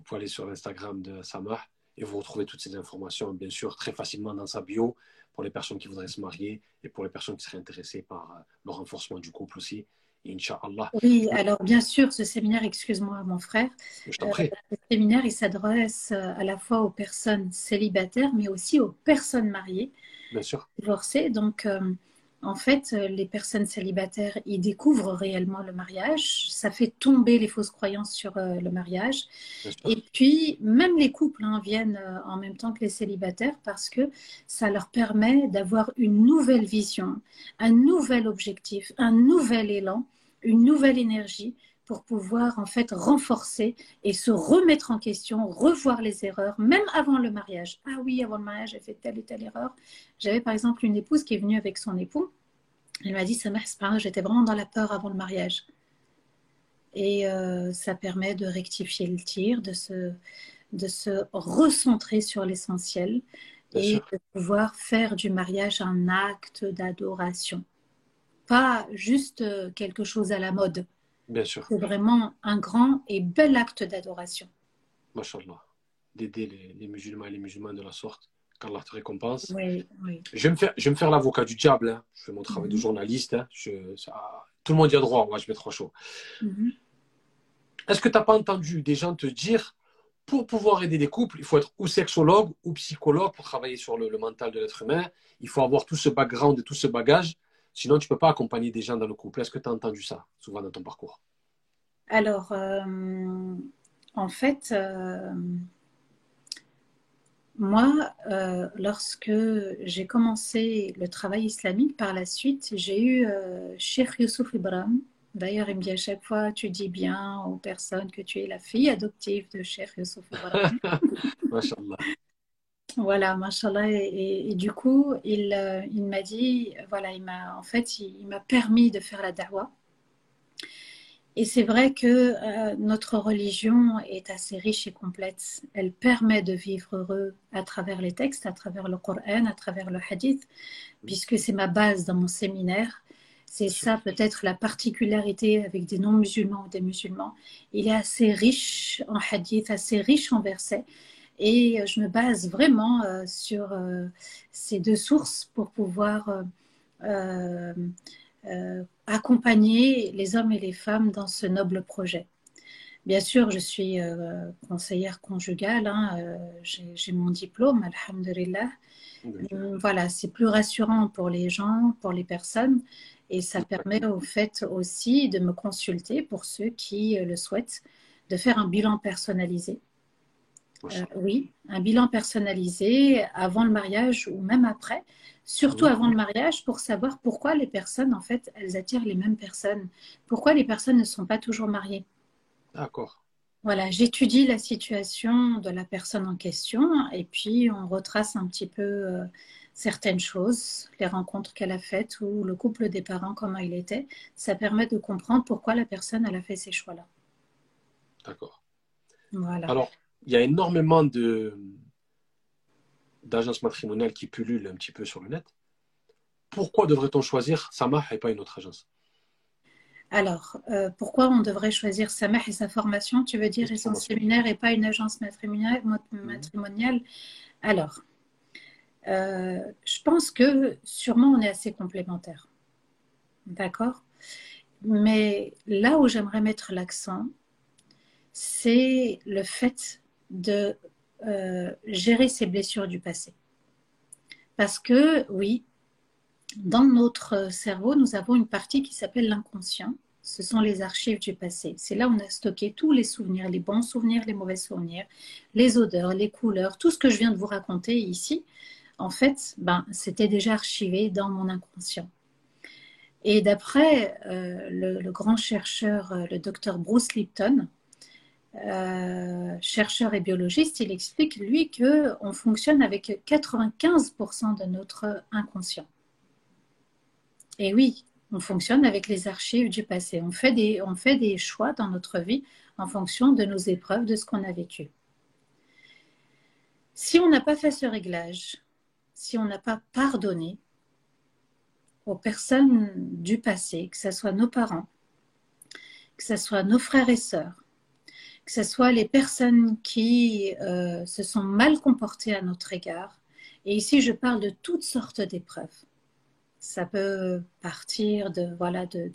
vous pouvez aller sur l'Instagram de Samah et vous retrouvez toutes ces informations, bien sûr, très facilement dans sa bio pour les personnes qui voudraient se marier et pour les personnes qui seraient intéressées par euh, le renforcement du couple aussi. Inch'Allah. Oui, alors bien sûr, ce séminaire, excuse-moi mon frère, Je. Euh, ce séminaire, il s'adresse à la fois aux personnes célibataires, mais aussi aux personnes mariées, bien sûr. divorcées. Donc, en fait, euh, les personnes célibataires, ils découvrent réellement le mariage. Ça fait tomber les fausses croyances sur euh, le mariage. Et puis, même les couples hein, viennent euh, en même temps que les célibataires parce que ça leur permet d'avoir une nouvelle vision, un nouvel objectif, un nouvel élan, une nouvelle énergie pour pouvoir en fait renforcer et se remettre en question, revoir les erreurs, même avant le mariage. Ah oui, avant le mariage, j'ai fait telle et telle erreur. J'avais par exemple une épouse qui est venue avec son époux. Elle m'a dit, ça c'est pas j'étais vraiment dans la peur avant le mariage. Et euh, ça permet de rectifier le tir, de se, de se recentrer sur l'essentiel et de pouvoir faire du mariage un acte d'adoration. Pas juste euh, quelque chose à la mode. Bien sûr. C'est vraiment un grand et bel acte d'adoration. Masha'Allah. D'aider les, musulmans et les musulmanes de la sorte. Qu'Allah te récompense. Oui, oui. Je vais me faire, je me faire l'avocat du diable. Hein. Je fais mon travail de mhm. journaliste. Hein. Je, tout le monde y a droit. Moi, je vais trop chaud. Est-ce que tu n'as pas entendu des gens te dire pour pouvoir aider des couples, il faut être ou sexologue ou psychologue pour travailler sur le, mental de l'être humain. Il faut avoir tout ce background et tout ce bagage. Sinon, tu ne peux pas accompagner des gens dans le couple. Est-ce que tu as entendu ça souvent dans ton parcours? Alors, euh, en fait, euh, moi, euh, lorsque j'ai commencé le travail islamique, par la suite, j'ai eu Sheikh Youssouf Ibrahim. D'ailleurs, il me dit à chaque fois, tu dis bien aux personnes que tu es la fille adoptive de Sheikh Youssouf Ibrahim. Voilà, mashallah. Et, et, du coup, il, euh, il m'a dit, voilà, il m'a, en fait, il, m'a permis de faire la dawa. Et c'est vrai que euh, notre religion est assez riche et complète. Elle permet de vivre heureux à travers les textes, à travers le Coran, à travers le hadith, puisque c'est ma base dans mon séminaire. C'est ça peut-être la particularité avec des non-musulmans ou des musulmans. Il est assez riche en hadith, assez riche en versets. Et euh, je me base vraiment euh, sur euh, ces deux sources pour pouvoir accompagner les hommes et les femmes dans ce noble projet. Bien sûr, je suis conseillère conjugale, hein, j'ai mon diplôme, alhamdulillah. Voilà, c'est plus rassurant pour les gens, pour les personnes, et ça permet au fait aussi de me consulter pour ceux qui le souhaitent, de faire un bilan personnalisé euh, oui, un bilan personnalisé avant le mariage ou même après, surtout avant le mariage pour savoir pourquoi les personnes, en fait, elles attirent les mêmes personnes. Pourquoi les personnes ne sont pas toujours mariées. D'accord. Voilà, j'étudie la situation de la personne en question et puis on retrace un petit peu euh, certaines choses, les rencontres qu'elle a faites ou le couple des parents, comment il était. Ça permet de comprendre pourquoi la personne elle a fait ces choix-là. D'accord. Voilà. Alors, il y a énormément de d'agences matrimoniales qui pullulent un petit peu sur le net. Pourquoi devrait-on choisir Samah et pas une autre agence? Alors, euh, pourquoi on devrait choisir Samah et sa formation? Tu veux dire et son séminaire et pas une agence matrimoniale, matrimoniale? Alors, euh, je pense que sûrement on est assez complémentaires. D'accord? Mais là où j'aimerais mettre l'accent, c'est le fait de euh, gérer ses blessures du passé. Parce que, oui, dans notre cerveau, nous avons une partie qui s'appelle l'inconscient. Ce sont les archives du passé. C'est là où on a stocké tous les souvenirs, les bons souvenirs, les mauvais souvenirs, les odeurs, les couleurs, tout ce que je viens de vous raconter ici. En fait, ben, c'était déjà archivé dans mon inconscient. Et d'après euh, le, grand chercheur, euh, le docteur Bruce Lipton, euh, chercheur et biologiste, il explique, lui, qu'on fonctionne avec 95% de notre inconscient. Et oui, on fonctionne avec les archives du passé. On fait, des, on fait des choix dans notre vie en fonction de nos épreuves, de ce qu'on a vécu. Si on n'a pas fait ce réglage, si on n'a pas pardonné, aux personnes du passé, que ce soit nos parents, que ce soit nos frères et sœurs, que ce soit les personnes qui euh, se sont mal comportées à notre égard. Et ici, je parle de toutes sortes d'épreuves. Ça peut partir de, voilà, de,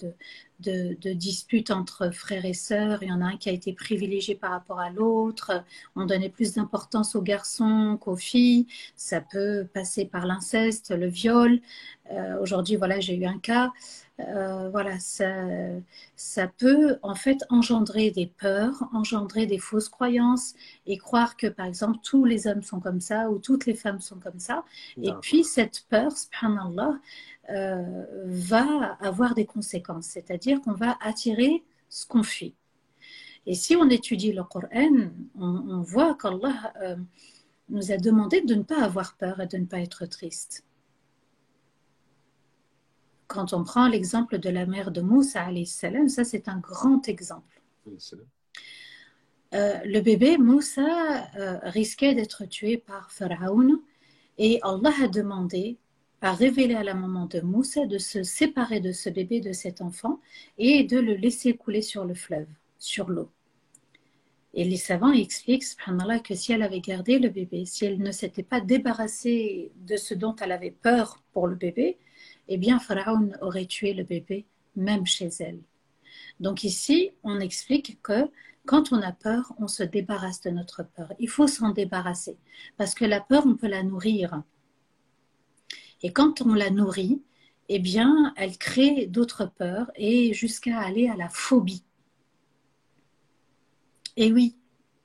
de, disputes entre frères et sœurs. Il y en a un qui a été privilégié par rapport à l'autre. On donnait plus d'importance aux garçons qu'aux filles. Ça peut passer par l'inceste, le viol. Euh, aujourd'hui, voilà, j'ai eu un cas. Euh, voilà, ça, ça peut en fait engendrer des peurs, engendrer des fausses croyances et croire que par exemple tous les hommes sont comme ça ou toutes les femmes sont comme ça. Et puis cette peur, subhanallah, euh, va avoir des conséquences, c'est-à-dire qu'on va attirer ce qu'on fuit. Et si on étudie le Coran, on, voit qu'Allah euh, nous a demandé de ne pas avoir peur et de ne pas être triste. Quand on prend l'exemple de la mère de Moussa, salam, ça c'est un grand exemple. Euh, le bébé Moussa risquait d'être tué par Pharaon et Allah a demandé a révélé à la maman de Moussa de se séparer de ce bébé, de cet enfant, et de le laisser couler sur le fleuve, sur l'eau. Et les savants expliquent, subhanallah, que si elle avait gardé le bébé, si elle ne s'était pas débarrassée de ce dont elle avait peur pour le bébé, eh bien, Pharaon aurait tué le bébé, même chez elle. Donc ici, on explique que quand on a peur, on se débarrasse de notre peur. Il faut s'en débarrasser, parce que la peur, on peut la nourrir. Et quand on la nourrit, eh bien, elle crée d'autres peurs et jusqu'à aller à la phobie. Et oui,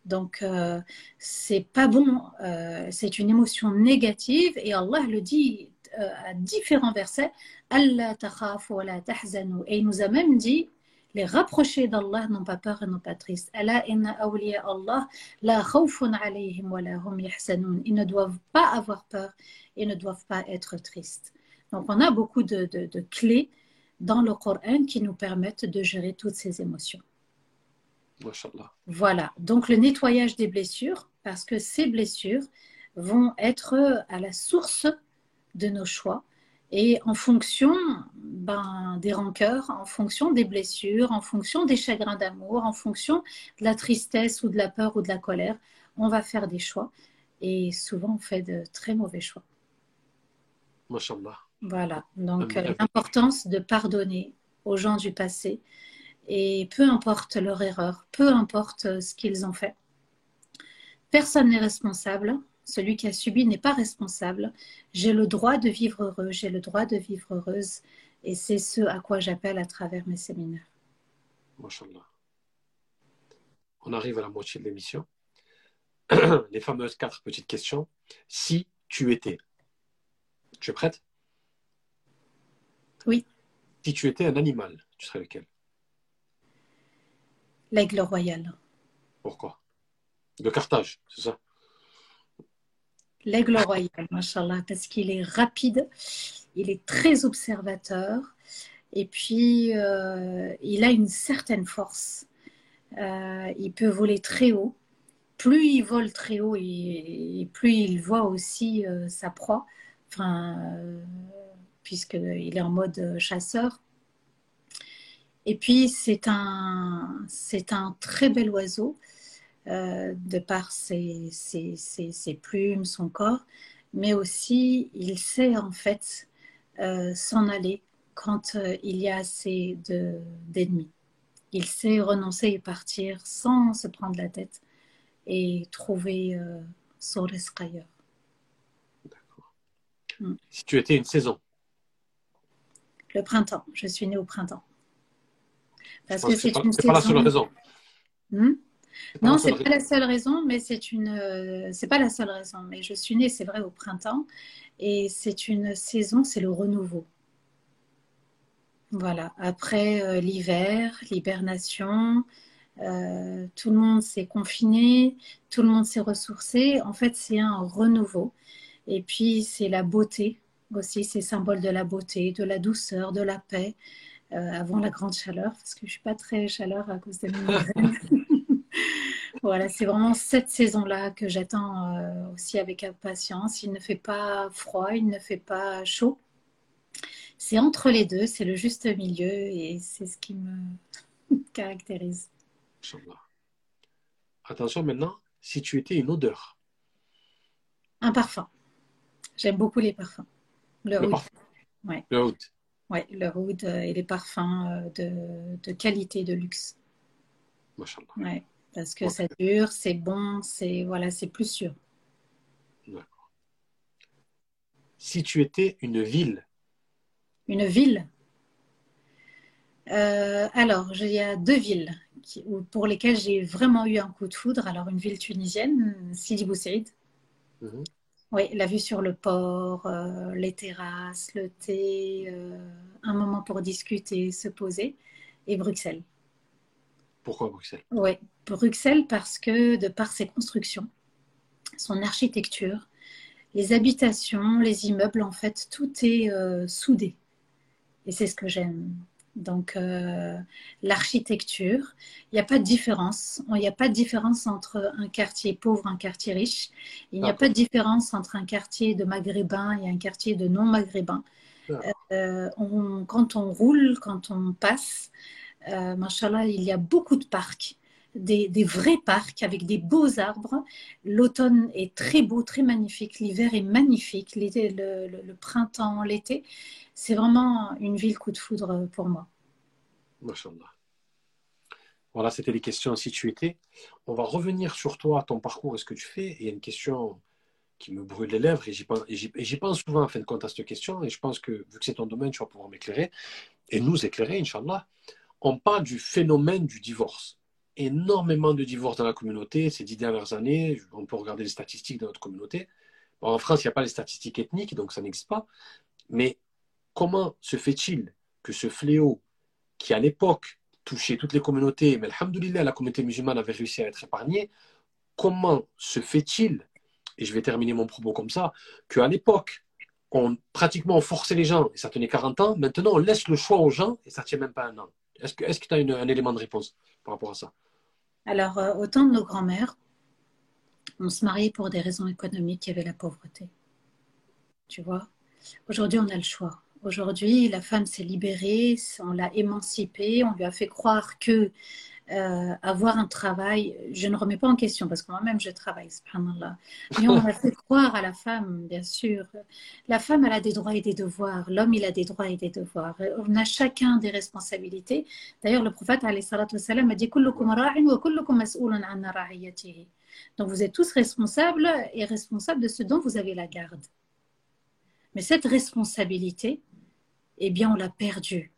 donc euh, c'est pas bon, euh, c'est une émotion négative et Allah le dit euh, à différents versets Allah wa tahzanu et il nous a même dit les rapprochés d'Allah n'ont pas peur et n'ont pas triste. Allah inna Allah la alayhim wa hum Ils ne doivent pas avoir peur et ne doivent pas être tristes. Donc on a beaucoup de, clés dans le Coran qui nous permettent de gérer toutes ces émotions. Voilà, donc le nettoyage des blessures, parce que ces blessures vont être à la source de nos choix et en fonction ben, des rancœurs, en fonction des blessures, en fonction des chagrins d'amour, en fonction de la tristesse ou de la peur ou de la colère, on va faire des choix. Et souvent, on fait de très mauvais choix. Voilà, donc l'importance de pardonner aux gens du passé, et peu importe leur erreur, peu importe ce qu'ils ont fait. Personne n'est responsable, celui qui a subi n'est pas responsable. J'ai le droit de vivre heureux, j'ai le droit de vivre heureuse, et c'est ce à quoi j'appelle à travers mes séminaires. On arrive à la moitié de l'émission. Les fameuses quatre petites questions. Si tu étais tu es prête? Oui. Si tu étais un animal, tu serais lequel? L'aigle royal. Pourquoi? De Carthage, c'est ça? L'aigle royal, machallah, parce qu'il est rapide, il est très observateur, et puis euh, il a une certaine force. Euh, il peut voler très haut. Plus il vole très haut, et, plus il voit aussi euh, sa proie puisqu'il est en mode chasseur. Et puis, c'est un, c'est un très bel oiseau, euh, de par ses, ses, ses, plumes, son corps, mais aussi, il sait en fait euh, s'en aller quand il y a assez d'ennemis. Il sait renoncer et partir sans se prendre la tête et trouver euh, son risque ailleurs. D'accord. Mm. Si tu étais une saison Le printemps. Je suis née au printemps. Parce que c'est une pas la seule raison. Hmm? Non, c'est pas la seule raison, mais c'est une, euh, c'est pas la seule raison. Mais je suis née, c'est vrai, au printemps, et c'est une saison, c'est le renouveau. Voilà. Après euh, l'hiver, l'hibernation, euh, tout le monde s'est confiné, tout le monde s'est ressourcé. En fait, c'est un renouveau. Et puis, c'est la beauté aussi, c'est symbole de la beauté, de la douceur, de la paix, avant la grande chaleur, parce que je suis pas très chaleur à cause de mes Voilà, c'est vraiment cette saison-là que j'attends euh, aussi avec impatience. Il ne fait pas froid, il ne fait pas chaud. C'est entre les deux, c'est le juste milieu et c'est ce qui me caractérise. Attention maintenant, si tu étais une odeur. Un parfum. J'aime beaucoup les parfums. Le, le Parfum. Ouais. Le oud. Oui, le oud et les parfums euh, de, de qualité, de luxe. Ouais. Parce que ça dure, c'est bon, c'est voilà, c'est plus sûr. D'accord. Si tu étais une ville. Une ville? Euh, alors, il y a deux villes pour lesquelles j'ai vraiment eu un coup de foudre. Alors, une ville tunisienne, Sidi Bou mhm. Oui, la vue sur le port, euh, les terrasses, le thé, euh, un moment pour discuter, se poser, et Bruxelles. Pourquoi Bruxelles? Oui, Bruxelles parce que de par ses constructions, son architecture, les habitations, les immeubles, en fait, tout est euh, soudé. Et c'est ce que j'aime. Donc, euh, l'architecture, il n'y a pas de différence. Il n'y a pas de différence entre un quartier pauvre et un quartier riche. Il n'y a pas de différence entre un quartier de maghrébins et un quartier de non-maghrébins. Euh, quand on roule, quand on passe, euh, il y a beaucoup de parcs, des, vrais parcs avec des beaux arbres. L'automne est très beau, très magnifique. L'hiver est magnifique. le, printemps, l'été. C'est vraiment une ville coup de foudre pour moi. Machallah. Voilà, c'était les questions si tu étais. On va revenir sur toi, ton parcours et ce que tu fais. il y a une question qui me brûle les lèvres et j'y pense, pense, souvent en fin de compte à cette question. Et je pense que vu que c'est ton domaine, tu vas pouvoir m'éclairer et nous éclairer, Inch'Allah on parle du phénomène du divorce. Énormément de divorces dans la communauté ces dix dernières années. On peut regarder les statistiques de notre communauté. en France, il n'y a pas les statistiques ethniques, donc ça n'existe pas. Mais comment se fait-il que ce fléau, qui à l'époque touchait toutes les communautés, mais alhamdoulilah, la communauté musulmane avait réussi à être épargnée, comment se fait-il, et je vais terminer mon propos comme ça, qu'à l'époque, on pratiquement forçait les gens et ça tenait 40 ans, maintenant on laisse le choix aux gens et ça ne tient même pas un an. Est-ce que tu as un élément de réponse par rapport à ça? Alors, euh, autant de nos grands-mères, on se mariait pour des raisons économiques, il y avait la pauvreté. Tu vois? Aujourd'hui, on a le choix. Aujourd'hui, la femme s'est libérée, on l'a émancipée, on lui a fait croire que euh, avoir un travail, je ne remets pas en question parce que moi-même je travaille, subhanallah. Mais on a fait croire à la femme, bien sûr. La femme, elle a des droits et des devoirs. L'homme, il a des droits et des devoirs. On a chacun des responsabilités. D'ailleurs, le prophète, a dit Donc vous êtes tous responsables et responsables de ce dont vous avez la garde. Mais cette responsabilité, eh bien, on l'a perdue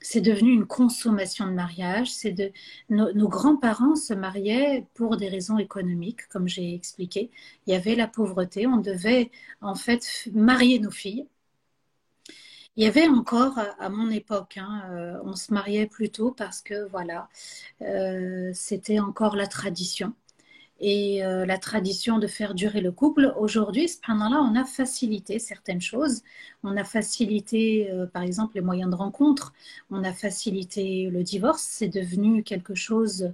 c'est devenu une consommation de mariage. C'est de nos, grands-parents se mariaient pour des raisons économiques, comme j'ai expliqué. Il y avait la pauvreté, on devait en fait marier nos filles. Il y avait encore, à mon époque, hein, euh, on se mariait plutôt parce que voilà, euh, c'était encore la tradition et euh, la tradition de faire durer le couple. Aujourd'hui, là on a facilité certaines choses. On a facilité, euh, par exemple, les moyens de rencontre. On a facilité le divorce. C'est devenu quelque chose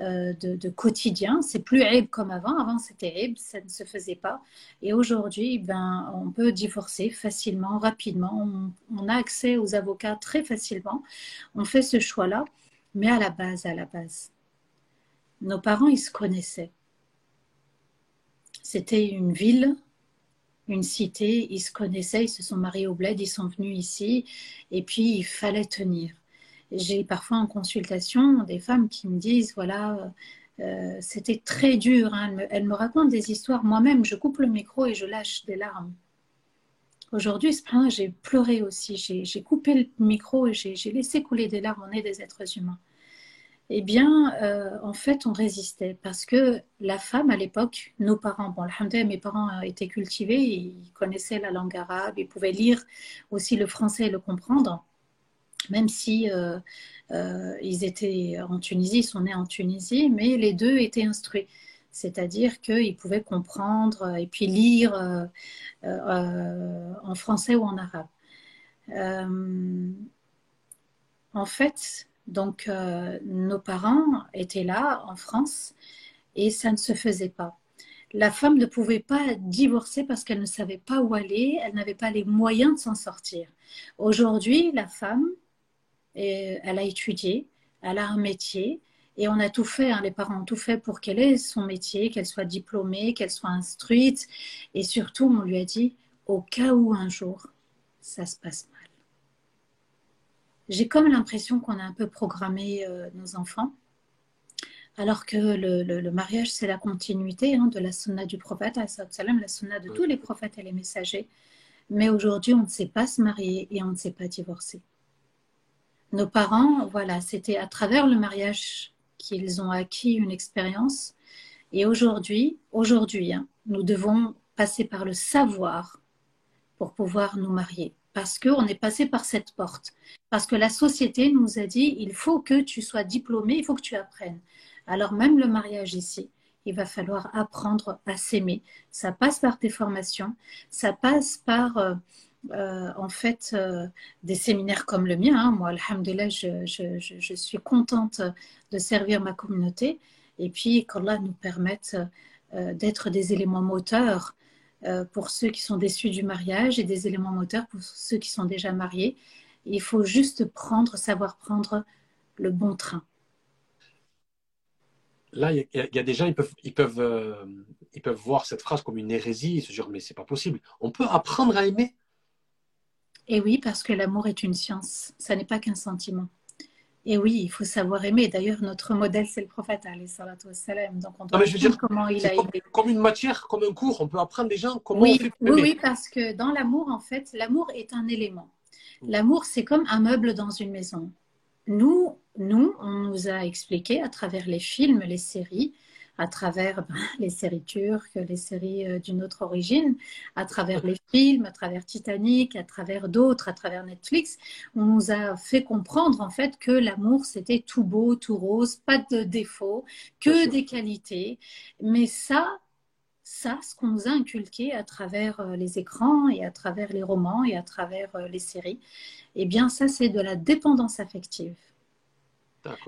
euh, de, quotidien. C'est plus aib comme avant. Avant, c'était aib, ça ne se faisait pas. Et aujourd'hui, ben, on peut divorcer facilement, rapidement. On a accès aux avocats très facilement. On fait ce choix-là. Mais à la base, à la base, nos parents, ils se connaissaient c'était une ville, une cité, ils se connaissaient, ils se sont mariés au bled, ils sont venus ici, et puis il fallait tenir. J'ai parfois en consultation des femmes qui me disent, voilà, euh, c'était très dur. Hein. Elles, me, racontent des histoires. Moi-même, je coupe le micro et je lâche des larmes. Aujourd'hui, j'ai pleuré aussi. J'ai coupé le micro et j'ai laissé couler des larmes. On est des êtres humains eh bien, euh, en fait, on résistait parce que la femme, à l'époque, nos parents, bon, mes parents étaient cultivés, ils connaissaient la langue arabe, ils pouvaient lire aussi le français et le comprendre, même si euh, euh, ils étaient en Tunisie, ils sont nés en Tunisie, mais les deux étaient instruits. C'est-à-dire qu'ils pouvaient comprendre et puis lire en français ou en arabe. en fait, donc, euh, nos parents étaient là en France et ça ne se faisait pas. La femme ne pouvait pas divorcer parce qu'elle ne savait pas où aller, elle n'avait pas les moyens de s'en sortir. Aujourd'hui, la femme, elle a étudié, elle a un métier et on a tout fait, hein, les parents ont tout fait pour qu'elle ait son métier, qu'elle soit diplômée, qu'elle soit instruite et surtout, on lui a dit, au cas où un jour, ça se passe j'ai comme l'impression qu'on a un peu programmé euh, nos enfants, alors que le, mariage, c'est la continuité hein, de la sunna du prophète, la sunna de tous les prophètes et les messagers. Mais aujourd'hui, on ne sait pas se marier et on ne sait pas divorcer. Nos parents, voilà, c'était à travers le mariage qu'ils ont acquis une expérience. Et aujourd'hui, aujourd'hui, hein, nous devons passer par le savoir pour pouvoir nous marier parce qu'on est passé par cette porte. Parce que la société nous a dit, il faut que tu sois diplômé, il faut que tu apprennes. Alors même le mariage ici, il va falloir apprendre à s'aimer. Ça passe par tes formations, ça passe par... Euh, euh, en fait euh, des séminaires comme le mien. Hein. Moi, alhamdulillah, je, suis contente de servir ma communauté et puis qu'Allah nous permette d'être des éléments moteurs pour ceux qui sont déçus du mariage et des éléments moteurs pour ceux qui sont déjà mariés. Il faut juste prendre, savoir prendre le bon train. Là, il y, a des gens, ils peuvent, ils, peuvent, euh, ils peuvent voir cette phrase comme une hérésie et se dire, mais c'est pas possible. On peut apprendre à aimer? Et oui, parce que l'amour est une science. Ça n'est pas qu'un sentiment. Et oui, il faut savoir aimer. D'ailleurs, notre modèle, c'est le prophète, salam. Donc, on doit non, je veux dire, comment il a comme, aimé. Comme une matière, comme un cours, on peut apprendre des gens comment oui, on fait Oui, oui, parce que dans l'amour, en fait, l'amour est un élément. L'amour, c'est comme un meuble dans une maison. Nous, nous, on nous a expliqué à travers les films, les séries, à travers ben, les séries turques, les séries euh, d'une autre origine, à travers les films, à travers Titanic, à travers d'autres, à travers Netflix, on nous a fait comprendre en fait que l'amour c'était tout beau, tout rose, pas de défauts, que des qualités. Mais ça, ça, ce qu'on nous a inculqué à travers euh, les écrans et à travers les romans et à travers euh, les séries, eh bien ça c'est de la dépendance affective.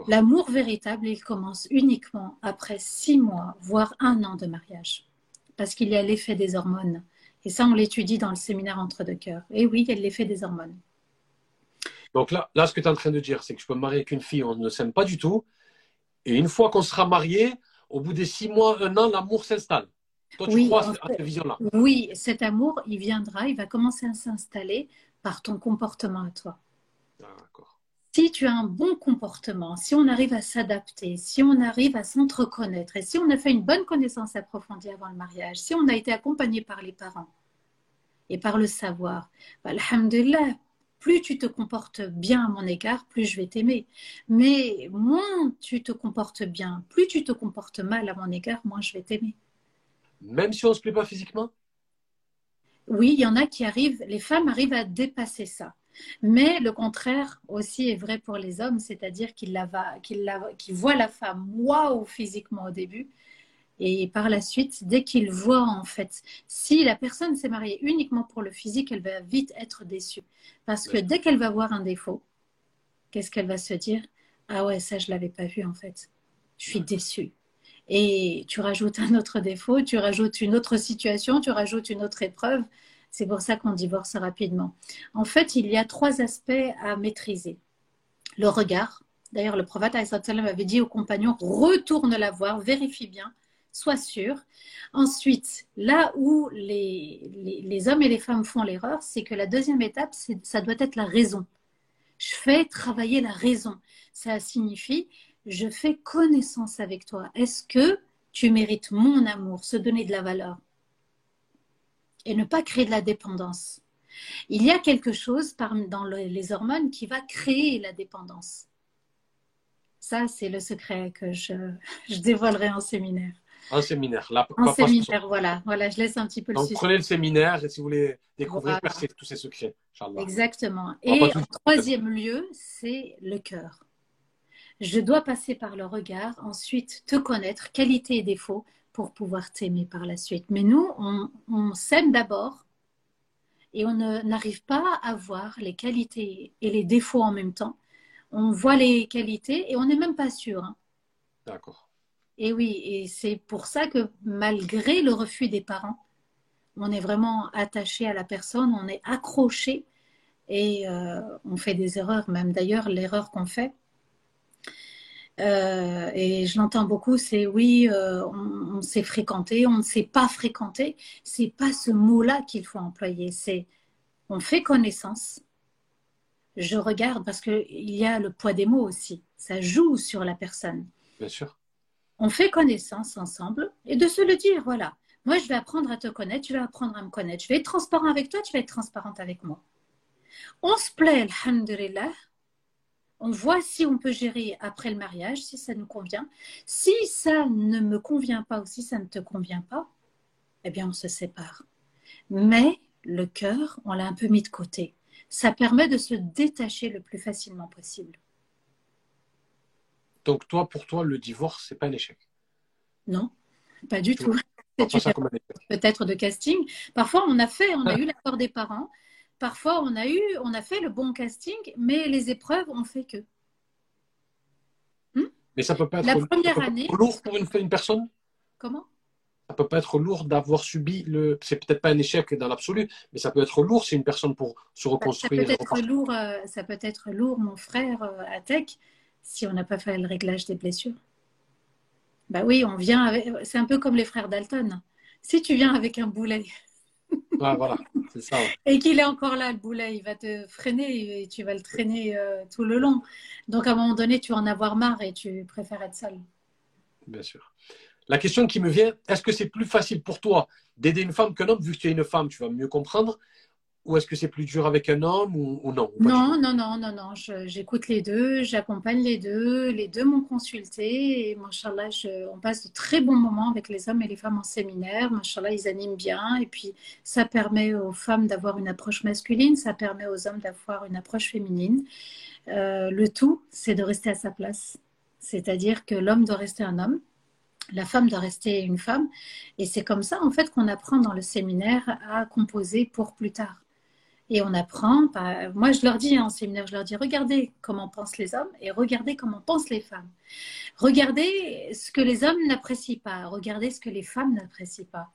L'amour véritable, il commence uniquement après six mois, voire un an de mariage, parce qu'il y a l'effet des hormones. Et ça, on l'étudie dans le séminaire Entre deux cœurs. Et oui, il y a l'effet des hormones. Donc là, là ce que tu es en train de dire, c'est que je peux me marier avec une fille, on ne s'aime pas du tout. Et une fois qu'on sera marié, au bout des six mois, un an, l'amour s'installe. Toi, tu crois à cette vision-là Oui, cet amour, il viendra, il va commencer à s'installer par ton comportement à toi. D'accord si tu as un bon comportement, si on arrive à s'adapter, si on arrive à s'entreconnaître et si on a fait une bonne connaissance approfondie avant le mariage, si on a été accompagné par les parents et par le savoir, bah, alhamdulillah, plus tu te comportes bien à mon égard, plus je vais t'aimer. Mais moins tu te comportes bien, plus tu te comportes mal à mon égard, moins je vais t'aimer. Même si on ne se plaît pas physiquement? Oui, il y en a qui arrivent, les femmes arrivent à dépasser ça. Mais le contraire aussi est vrai pour les hommes, c'est-à-dire qu'ils voient la femme waouh physiquement au début, et par la suite, dès qu'ils voient en fait, si la personne s'est mariée uniquement pour le physique, elle va vite être déçue. Parce que dès qu'elle va voir un défaut, qu'est-ce qu'elle va se dire? Ah ouais, ça je l'avais pas vu en fait. Je suis déçue. Et tu rajoutes un autre défaut, tu rajoutes une autre situation, tu rajoutes une autre épreuve. C'est pour ça qu'on divorce rapidement. En fait, il y a trois aspects à maîtriser. Le regard. D'ailleurs, le prophète avait dit aux compagnons, retourne la voir, vérifie bien, sois sûr. Ensuite, là où les, les, hommes et les femmes font l'erreur, c'est que la deuxième étape, ça doit être la raison. Je fais travailler la raison. Ça signifie, je fais connaissance avec toi. Est-ce que tu mérites mon amour, se donner de la valeur? Et ne pas créer de la dépendance Il y a quelque chose dans les hormones qui va créer la dépendance. Ça, c'est le secret que je, je dévoilerai en séminaire. En séminaire, là. En séminaire, voilà. Voilà, je laisse un petit peu Donc, prenez le séminaire et si vous voulez découvrir, tous ces secrets. Exactement. Et en troisième lieu, c'est le cœur. Je dois passer par le regard, ensuite te connaître, qualités et défauts, pour pouvoir t'aimer par la suite. Mais nous, on, on s'aime d'abord et on n'arrive pas à voir les qualités et les défauts en même temps. On voit les qualités et on n'est même pas sûr. Hein. D'accord. Et oui, et c'est pour ça que malgré le refus des parents, on est vraiment attaché à la personne, on est accroché et euh, on fait des erreurs. Même d'ailleurs, l'erreur qu'on fait, euh, et je l'entends beaucoup, c'est oui, euh, on, s'est fréquenté, on ne s'est pas fréquenté. C'est pas ce mot-là qu'il faut employer. C'est on fait connaissance. Je regarde parce qu'il y a le poids des mots aussi. Ça joue sur la personne. Bien sûr on fait connaissance ensemble et de se le dire, voilà, moi je vais apprendre à te connaître, tu vas apprendre à me connaître, je vais être transparent avec toi, tu vas être transparente avec moi. On se plaît, alhamdulillah, on voit si on peut gérer après le mariage, si ça nous convient. Si ça ne me convient pas ou si ça ne te convient pas, eh bien on se sépare. Mais le cœur, on l'a un peu mis de côté. Ça permet de se détacher le plus facilement possible. Donc toi, pour toi, le divorce, c'est pas un échec? Non, pas du tout. C'est peut-être de casting. Parfois, on a fait, on a eu l'accord des parents. Parfois, on a eu, on a fait le bon casting, mais les épreuves ont fait que. Hmm? Mais ça peut pas être, La première année, lourd pour une, une personne? Comment? Ça peut pas être lourd d'avoir subi le. C'est peut-être pas un échec dans l'absolu, mais ça peut être lourd si une personne pour se reconstruire. Ça peut être lourd, euh, ça peut être lourd, mon frère euh, Atec si on n'a pas fait le réglage des blessures. Bah oui, on vient avec... C'est un peu comme les frères Dalton. Si tu viens avec un boulet. voilà, c'est ça. Et qu'il est encore là, le boulet, il va te freiner et tu vas le traîner euh, tout le long. Donc à un moment donné, tu vas en avoir marre et tu préfères être seul. Bien sûr. La question qui me vient, est-ce que c'est plus facile pour toi d'aider une femme qu'un homme, vu que tu es une femme, tu vas mieux comprendre ou est-ce que c'est plus dur avec un homme ou, non Non, non, non, non, non. J'écoute les deux, j'accompagne les deux. Les deux m'ont consulté et machallah, on passe de très bons moments avec les hommes et les femmes en séminaire. Machallah, ils animent bien et puis ça permet aux femmes d'avoir une approche masculine, ça permet aux hommes d'avoir une approche féminine. Euh, le tout, c'est de rester à sa place. C'est-à-dire que l'homme doit rester un homme, la femme doit rester une femme. Et c'est comme ça, en fait, qu'on apprend dans le séminaire à composer pour plus tard. Et on apprend, moi je leur dis en séminaire, je leur dis, regardez comment pensent les hommes et regardez comment pensent les femmes. Regardez ce que les hommes n'apprécient pas, regardez ce que les femmes n'apprécient pas.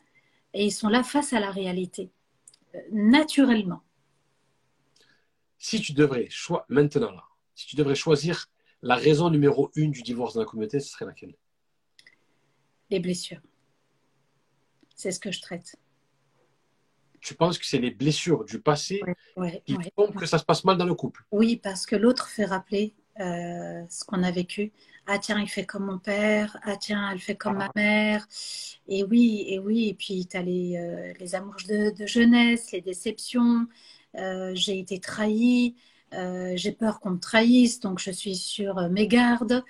Et ils sont là face à la réalité, euh, naturellement. Si tu devrais, choisir maintenant là, si tu devrais choisir la raison numéro une du divorce dans la communauté, ce serait laquelle? Les blessures. C'est ce que je traite tu penses que c'est les blessures du passé qui font que ça se passe mal dans le couple? Oui, parce que l'autre fait rappeler euh, ce qu'on a vécu. Ah tiens, il fait comme mon père. Ah tiens, elle fait comme ma ah. mère. Et oui, et oui. Et puis tu as les, euh, les amours de, jeunesse, les déceptions. Euh, j'ai été trahie. j'ai peur qu'on me trahisse, donc je suis sur mes gardes.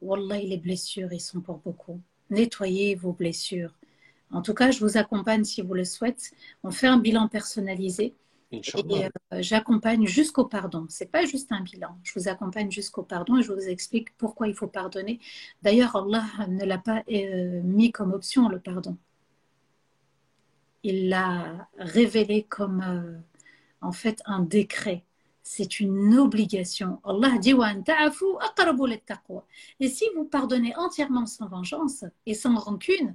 Wallah, les blessures, ils sont pour beaucoup. Nettoyez vos blessures. En tout cas, je vous accompagne si vous le souhaitez. On fait un bilan personnalisé. Et euh, j'accompagne jusqu'au pardon. Ce n'est pas juste un bilan. Je vous accompagne jusqu'au pardon et je vous explique pourquoi il faut pardonner. D'ailleurs, Allah ne l'a pas euh, mis comme option, le pardon. Il l'a révélé comme euh, en fait un décret. C'est une obligation. Allah dit Et si vous pardonnez entièrement sans vengeance et sans rancune,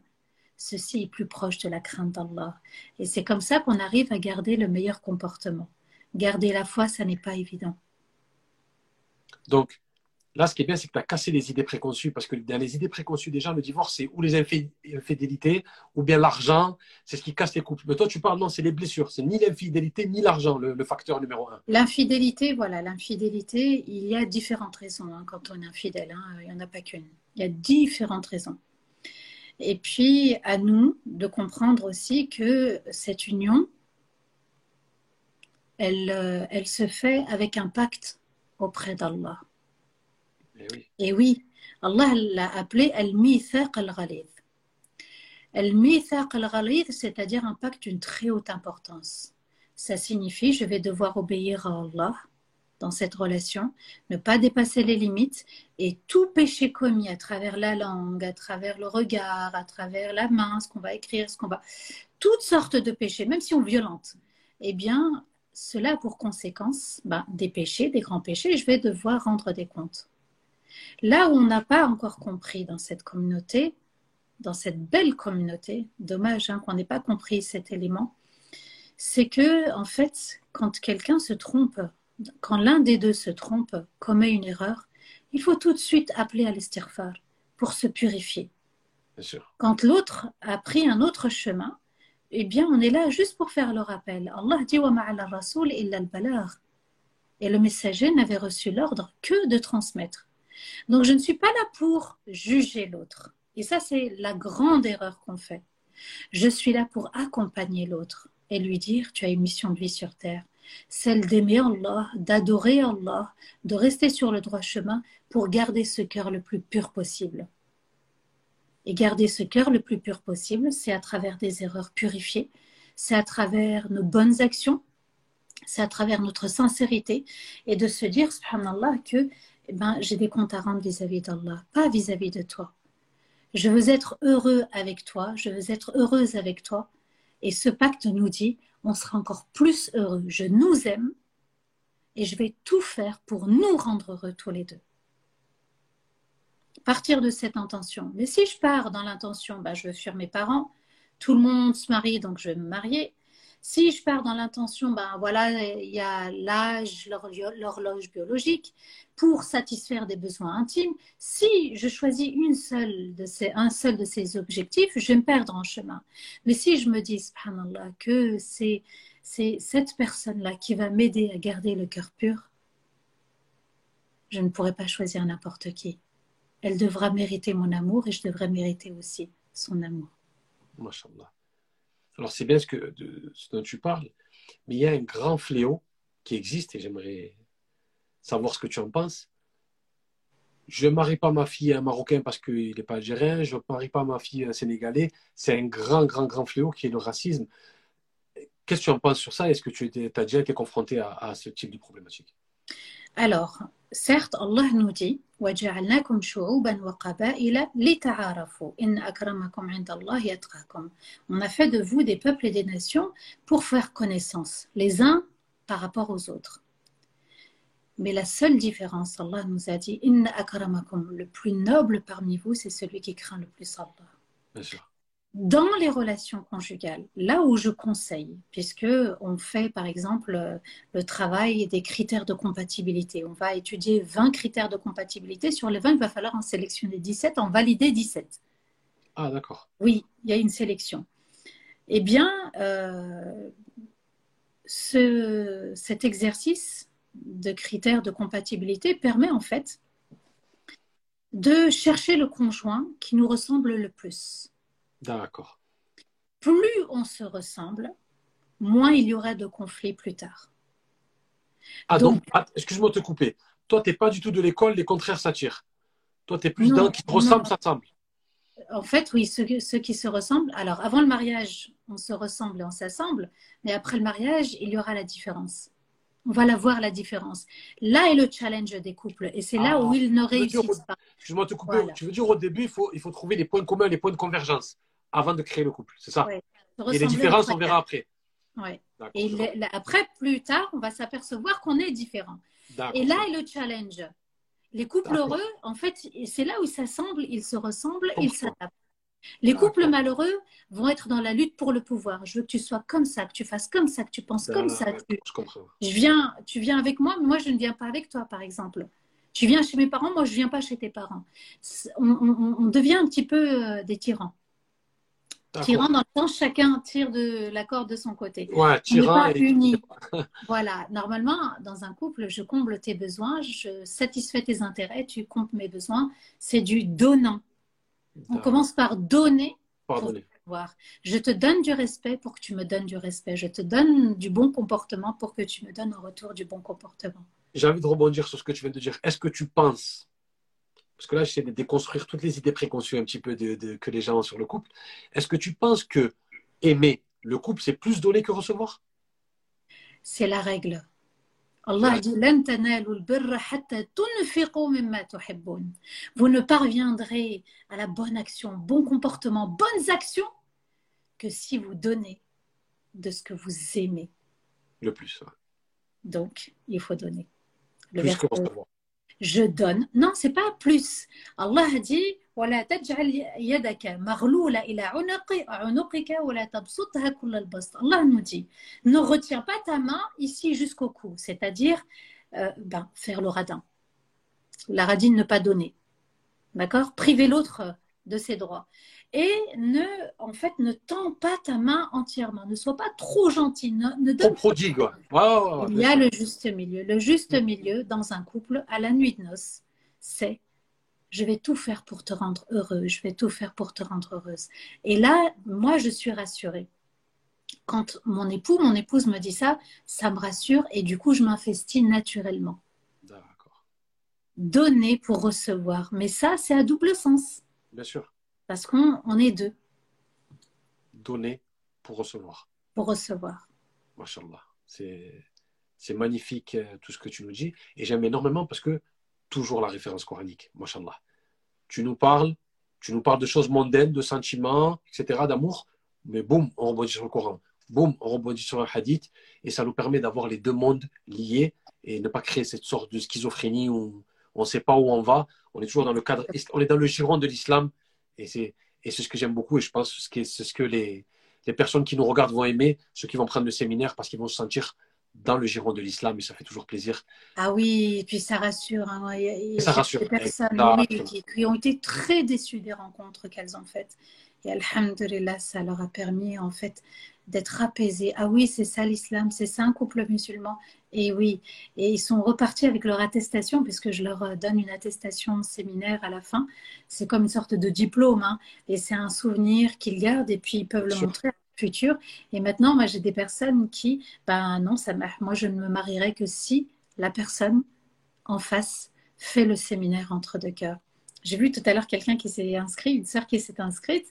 ceci est plus proche de la crainte d'Allah. Et c'est comme ça qu'on arrive à garder le meilleur comportement. Garder la foi, ça n'est pas évident. Donc, Là, ce qui est bien, c'est que tu as cassé les idées préconçues, parce que dans les idées préconçues des gens, le divorce, c'est ou les infidélités, ou bien l'argent, c'est ce qui casse les couples. Mais toi, tu parles, non, c'est les blessures, c'est ni l'infidélité, ni l'argent, le, facteur numéro un. L'infidélité, voilà, l'infidélité, il y a différentes raisons hein, quand on est infidèle, hein, il n'y en a pas qu'une. Il y a différentes raisons. Et puis, à nous de comprendre aussi que cette union, elle, euh, elle se fait avec un pacte auprès d'Allah. Et oui, Allah l'a appelé Al-Mithaq al-Ghalid. Al-Mithaq al-Ghalid, c'est-à-dire un pacte d'une très haute importance. Ça signifie je vais devoir obéir à Allah dans cette relation, ne pas dépasser les limites et tout péché commis à travers la langue, à travers le regard, à travers la main, ce qu'on va écrire, ce qu'on va. Toutes sortes de péchés, même si on violente, eh bien, cela a pour conséquence ben, des péchés, des grands péchés, je vais devoir rendre des comptes. Là où on n'a pas encore compris dans cette communauté, dans cette belle communauté, dommage hein, qu'on n'ait pas compris cet élément, c'est que en fait, quand quelqu'un se trompe, quand l'un des deux se trompe, commet une erreur, il faut tout de suite appeler à l'estirfar pour se purifier. Quand l'autre a pris un autre chemin, eh bien, on est là juste pour faire le rappel. Allah dit wa illa al Et le messager n'avait reçu l'ordre que de transmettre. Donc, je ne suis pas là pour juger l'autre. Et ça, c'est la grande erreur qu'on fait. Je suis là pour accompagner l'autre et lui dire, tu as une mission de vie sur terre, celle d'aimer Allah, d'adorer Allah, de rester sur le droit chemin pour garder ce cœur le plus pur possible. Et garder ce cœur le plus pur possible, c'est à travers des erreurs purifiées, c'est à travers nos bonnes actions, c'est à travers notre sincérité et de se dire, subhanallah, que eh ben, j'ai des comptes à rendre vis-à-vis d'Allah, pas vis-à-vis de toi. Je veux être heureux avec toi, je veux être heureuse avec toi. Et ce pacte nous dit, on sera encore plus heureux. Je nous aime et je vais tout faire pour nous rendre heureux tous les deux. Partir de cette intention. Mais si je pars dans l'intention, bah, je veux fuir mes parents, tout le monde se marie, donc je vais me marier. Si je pars dans l'intention, ben voilà, il y a l'âge, l'horloge biologique pour satisfaire des besoins intimes. Si je choisis une seule de ces, un seul de ces objectifs, je vais me perdre en chemin. Mais si je me dis, subhanallah, que c'est, c'est cette personne-là qui va m'aider à garder le cœur pur, je ne pourrai pas choisir n'importe qui. Elle devra mériter mon amour et je devrais mériter aussi son amour. Mashallah. Alors c'est bien ce, que, de, ce dont tu parles, mais il y a un grand fléau qui existe et j'aimerais savoir ce que tu en penses. Je ne marie pas ma fille à un Marocain parce qu'il n'est pas algérien, je ne marie pas ma fille à un Sénégalais. C'est un grand, grand, grand fléau qui est le racisme. Qu'est-ce que tu en penses sur ça? Est-ce que tu as déjà été confronté à, à ce type de problématique? Alors, certes, Allah nous dit on a fait de vous des peuples et des nations pour faire connaissance les uns par rapport aux autres. Mais la seule différence, Allah nous a dit le plus noble parmi vous, c'est celui qui craint le plus Allah. Bien sûr dans les relations conjugales, là où je conseille, puisque on fait par exemple le travail des critères de compatibilité, on va étudier 20 critères de compatibilité, sur les 20, il va falloir en sélectionner 17, en valider 17. Ah d'accord. Oui, il y a une sélection. Eh bien, euh, ce, cet exercice de critères de compatibilité permet en fait de chercher le conjoint qui nous ressemble le plus. D'accord. Plus on se ressemble, moins il y aura de conflits plus tard. Ah donc, excuse-moi de te couper. Toi, tu n'es pas du tout de l'école, les contraires s'attirent. Toi, tu es plus dans qui te ressemble, ça semble. En fait, oui, ceux, qui se ressemblent. Alors, avant le mariage, on se ressemble et on s'assemble. Mais après le mariage, il y aura la différence. On va la voir, la différence. Là est le challenge des couples. Et c'est là ah, où ils ne réussissent pas. Excuse-moi de te couper. Tu veux dire, au début, il faut, il faut trouver les points communs, les points de convergence avant de créer le couple, c'est ça Et les différences, on verra après. Et après, plus tard, on va s'apercevoir qu'on est différent. Et là est le challenge. Les couples heureux, en fait, c'est là où ils s'assemblent, ils se ressemblent, ils s'adaptent. Les couples malheureux vont être dans la lutte pour le pouvoir. Je veux que tu sois comme ça, que tu fasses comme ça, que tu penses comme ça. Je comprends. Je viens, tu viens avec moi, mais moi je ne viens pas avec toi, par exemple. Tu viens chez mes parents, moi je viens pas chez tes parents. On, devient un petit peu euh, des tyrans. Tyrans dans le sens chacun tire de la corde de son côté. Ouais, tyran pas unis. voilà, normalement dans un couple, je comble tes besoins, je satisfais tes intérêts, tu combles mes besoins. C'est du donnant. On commence par donner. Pardonnez. Je te donne du respect pour que tu me donnes du respect. Je te donne du bon comportement pour que tu me donnes en retour du bon comportement. J'ai envie de rebondir sur ce que tu viens de dire. Est-ce que tu penses, parce que là j'essaie de déconstruire toutes les idées préconçues un petit peu de, que les gens ont sur le couple, est-ce que tu penses que aimer le couple, c'est plus donner que recevoir? C'est la règle. Allah dit Vous ne parviendrez à la bonne action, bon comportement, bonnes actions que si vous donnez de ce que vous aimez. Le plus. Donc, il faut donner. Le plus que recevoir Je donne. Non, c'est pas plus. Allah dit ولا تجعل يدك مغلولة إلى عنق عنقك ولا تبسطها كل البسط Allah nous dit ne retiens pas ta main ici jusqu'au cou c'est-à-dire euh, ben, faire le radin la radine ne pas donner d'accord priver l'autre de ses droits et ne en fait ne tends pas ta main entièrement ne sois pas trop gentil ne, ne donne prodigue il y a le juste milieu le juste milieu dans un couple à la nuit de noces c'est je vais tout faire pour te rendre heureux, je vais tout faire pour te rendre heureuse. Et là, moi, je suis rassurée. Quand mon époux, mon épouse me dit ça, ça me rassure et du coup, je m'investis naturellement. D'accord. Donner pour recevoir. Mais ça, c'est à double sens. Bien sûr. Parce qu'on est deux. Donner pour recevoir. Pour recevoir. Mashallah. C'est magnifique euh, tout ce que tu nous dis. Et j'aime énormément parce que toujours la référence coranique, mashallah. Tu nous parles, tu nous parles de choses mondaines, de sentiments, etc., d'amour, mais boum, on rebondit sur le Coran. Boum, on rebondit sur un hadith, et ça nous permet d'avoir les deux mondes liés et ne pas créer cette sorte de schizophrénie où on ne sait pas où on va. On est toujours dans le cadre, on est dans le giron de l'islam, et c'est ce que j'aime beaucoup, et je pense que c'est ce que les, les personnes qui nous regardent vont aimer, ceux qui vont prendre le séminaire, parce qu'ils vont se sentir dans le giron de l'islam et ça fait toujours plaisir. Ah oui, et puis ça rassure. Hein. Il y a, ça rassure. Des personnes qui, ont été très déçues des rencontres qu'elles ont faites. Et Alhamdulillah, ça leur a permis en fait d'être apaisées. Ah oui, c'est ça l'islam, c'est ça un couple musulman. Et oui, et ils sont repartis avec leur attestation, puisque je leur donne une attestation séminaire à la fin. C'est comme une sorte de diplôme, hein. et c'est un souvenir qu'ils gardent, et puis ils peuvent le montrer futur. Et maintenant, moi, j'ai des personnes qui, ben non, ça moi, je ne me marierai que si la personne en face fait le séminaire entre deux cœurs. J'ai vu tout à l'heure quelqu'un qui s'est inscrit, une sœur qui s'est inscrite,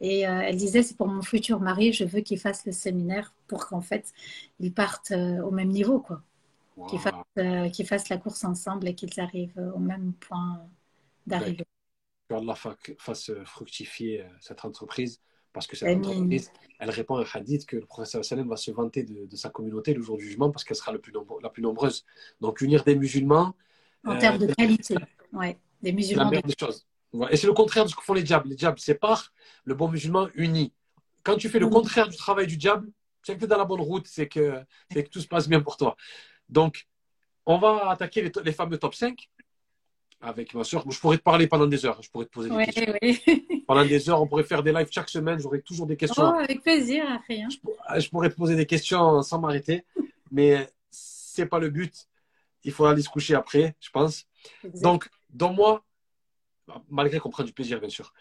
et euh, elle disait c'est pour mon futur mari, je veux qu'il fasse le séminaire pour qu'en fait ils partent euh, au même niveau, quoi. Qu'ils fassent, euh, fassent, la course ensemble et qu'ils arrivent au même point d'arrivée. Que Allah fasse fructifier cette entreprise parce que cette entreprise, elle répond à un hadith que le professeur Salem va se vanter de, sa communauté le jour du jugement parce qu'elle sera le plus la plus nombreuse. Donc unir des musulmans. En termes de qualité, ouais, des musulmans. La des choses. Et c'est le contraire de ce que font les diables. Les diables séparent, le bon musulman unit. Quand tu fais le contraire du travail du diable, c'est que tu es dans la bonne route, c'est que, que tout se passe bien pour toi. Donc, on va attaquer les, les fameux top 5 avec ma soeur. Je pourrais te parler pendant des heures. Je pourrais te poser des questions. Pendant des heures, on pourrait faire des lives chaque semaine. J'aurais toujours des questions. Oh, avec plaisir, rien. Je, pourrais te poser des questions sans m'arrêter. mais c'est pas le but. Il faut aller se coucher après, je pense. Donc, dans moi, malgré qu'on prenne du plaisir, bien sûr,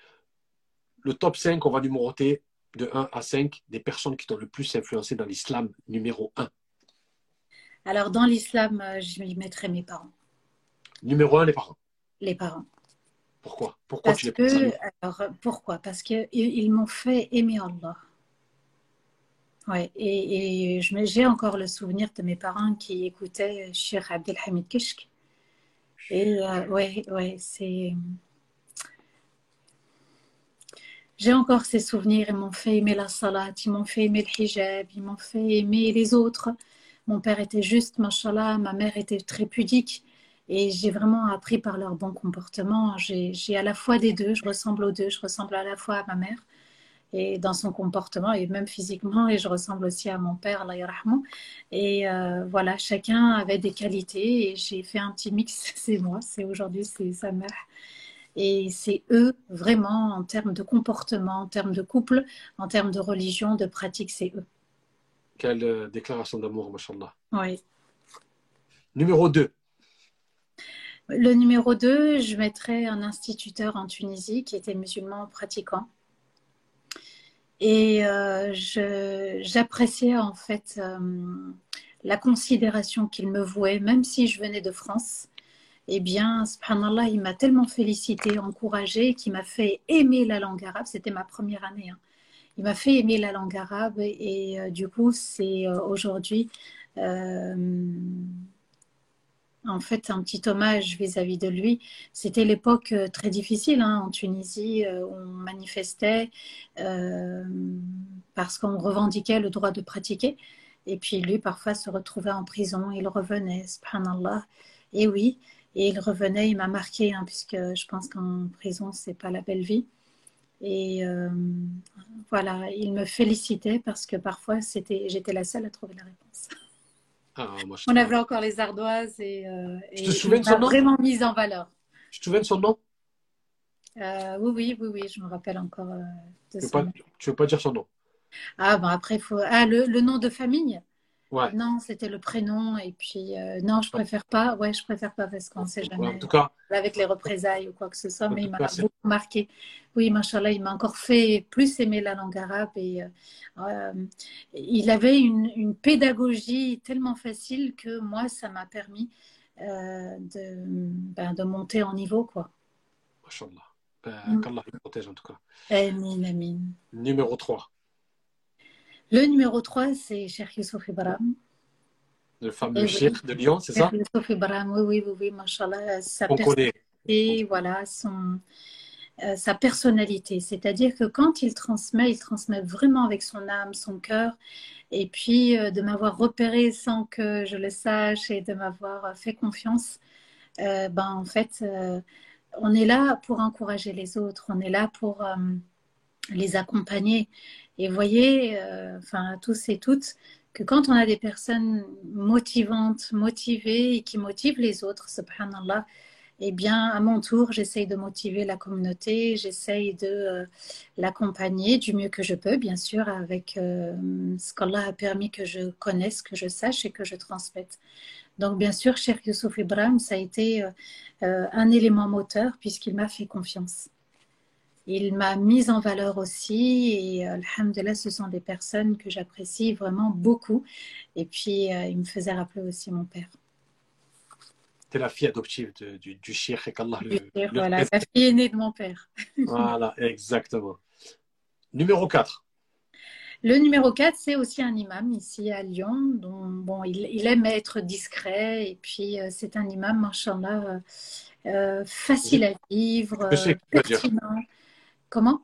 le top 5, on va numéroter de 1 à 5 des personnes qui t'ont le plus influencé dans l'islam numéro 1. Alors, dans l'islam, euh, je m'y mettrais mes parents. Numéro 1, les parents les parents. Pourquoi? Pourquoi Parce tu que, alors, Pourquoi? Parce qu'ils m'ont fait aimer Allah. Ouais, et, et j'ai encore le souvenir de mes parents qui écoutaient Cheikh Abdelhamid Kishk. Et euh, ouais, ouais, c'est. J'ai encore ces souvenirs. Ils m'ont fait aimer la salat, ils m'ont fait aimer le hijab, ils m'ont fait aimer les autres. Mon père était juste, machallah, ma mère était très pudique. Et j'ai vraiment appris par leur bon comportement. J'ai à la fois des deux, je ressemble aux deux, je ressemble à la fois à ma mère. Et dans son comportement et même physiquement et je ressemble aussi à mon père Allah et euh, voilà chacun avait des qualités et j'ai fait un petit mix c'est moi c'est aujourd'hui c'est sa mère. Et c'est eux vraiment en termes de comportement en termes de couple en termes de religion de pratique c'est eux. Quelle euh, déclaration d'amour machallah oui numéro 2 le numéro 2, je mettrais un instituteur en Tunisie qui était musulman pratiquant. Et euh, j'appréciais en fait euh, la considération qu'il me vouait, même si je venais de France. Eh bien, subhanallah, il m'a tellement félicité, encouragé, qu'il m'a fait aimer la langue arabe. C'était ma première année. Hein. Il m'a fait aimer la langue arabe et, euh, du coup, c'est aujourd'hui en fait un petit hommage vis-à-vis de lui. C'était l'époque euh, très difficile hein, en Tunisie, euh, on manifestait euh, parce qu'on revendiquait le droit de pratiquer. Et puis lui, parfois, se retrouvait en prison, il revenait, subhanallah. Et oui, et il revenait, il m'a marqué, hein, puisque je pense qu'en prison, c'est pas la belle vie. Et voilà, il me félicitait parce que parfois, j'étais la seule à trouver la réponse. Ah, on avait encore les ardoises et, euh, et te souviens de son nom vraiment mise en valeur. Tu te souviens de son nom? Euh, Oui, oui, oui, oui, je me rappelle encore. Euh, de tu, veux veux pas dire son nom? Ah, bon, après, il faut. Ah, le, le, nom de famille? Non, c'était le prénom. Et puis, euh, non, je préfère pas. Ouais, je préfère pas parce qu'on ne sait jamais. en tout cas. Avec les représailles ou quoi que ce soit. Mais il m'a beaucoup marqué. Oui, machallah, il m'a encore fait plus aimer la langue arabe. Et euh, euh, il avait une, pédagogie tellement facile que moi, ça m'a permis de, ben, de monter en niveau, quoi. Machallah. Ben, mm. Qu'Allah protège en tout cas. Amin, amin. Numéro 3. Le numéro 3, c'est Cheikh Youssouf Ibrahim. Le fameux Cheikh de Lyon, c'est ça? Youssouf Ibrahim, oui, oui, oui, oui, mashallah. Sa On personnalité, voilà, son, euh, sa personnalité. C'est-à-dire que quand il transmet, il transmet vraiment avec son âme, son cœur. Et puis, euh, de m'avoir repéré sans que je le sache et de m'avoir fait confiance, euh, ben, en fait, on est là pour encourager les autres, on est là pour les accompagner. Et voyez, euh, enfin, tous et toutes, que quand on a des personnes motivantes, motivées et qui motivent les autres, subhanallah, eh bien, à mon tour, j'essaye de motiver la communauté, j'essaye de euh, l'accompagner du mieux que je peux, bien sûr, avec euh, ce qu'Allah a permis que je connaisse, que je sache et que je transmette. Donc, bien sûr, cher Youssouf Ibrahim, ça a été un élément moteur puisqu'il m'a fait confiance. Il m'a mise en valeur aussi et euh, alhamdulillah, ce sont des personnes que j'apprécie vraiment beaucoup. Et puis, euh, il me faisait rappeler aussi mon père. Tu es la fille adoptive du, du shir et qu'Allah le, Voilà, la fille aînée de mon père. voilà, exactement. Numéro 4. Le numéro 4, c'est aussi un imam ici à Lyon. Dont, bon, il, aime être discret et puis euh, c'est un imam, machallah, euh, facile à vivre, pertinent. Comment?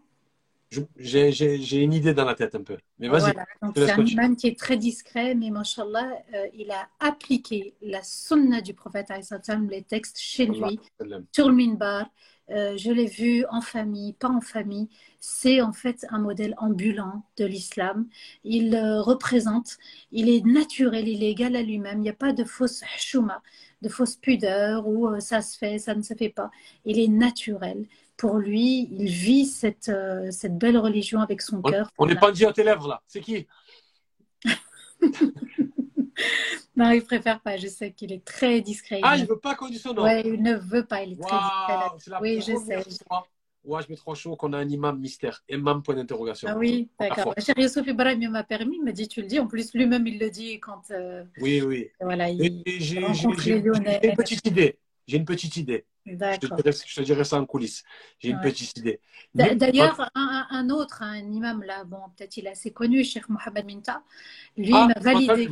J'ai une idée dans la tête un peu. Mais vas-y. C'est un imam qui est très discret, mais mashallah, euh, il a appliqué la sunna du prophète, les textes chez lui, sur le minbar. Euh, je l'ai vu en famille, pas en famille. C'est en fait un modèle ambulant de l'islam. Il euh, représente, il est naturel, il est égal à lui-même. Il n'y a pas de fausse chouma, de fausse pudeur où ça se fait, ça ne se fait pas. Il est naturel pour lui, il vit cette, euh, cette belle religion avec son cœur. On n'est pas dit à tes lèvres là. C'est qui? Non, il préfère pas. Je sais qu'il est très discret. Ah, il ne veut pas qu'on dise son nom. Oui, il ne veut pas. Il est très discret. oui, je sais. Ouais, je mets trop chaud qu'on a un imam mystère. Imam, point d'interrogation. Ah oui, d'accord. Cher Youssef Ibrahim m'a permis, il m'a dit, tu le dis. En plus, lui-même, il le dit quand. Euh, oui, oui. Voilà, il. J'ai une petite idée. J'ai une petite idée. Je te, dirai, ça en coulisses. J'ai une petite idée. D'ailleurs, un, autre, un imam là, bon, peut-être il est assez connu, Cheikh Mohamed Minta, lui ah, m'a validé.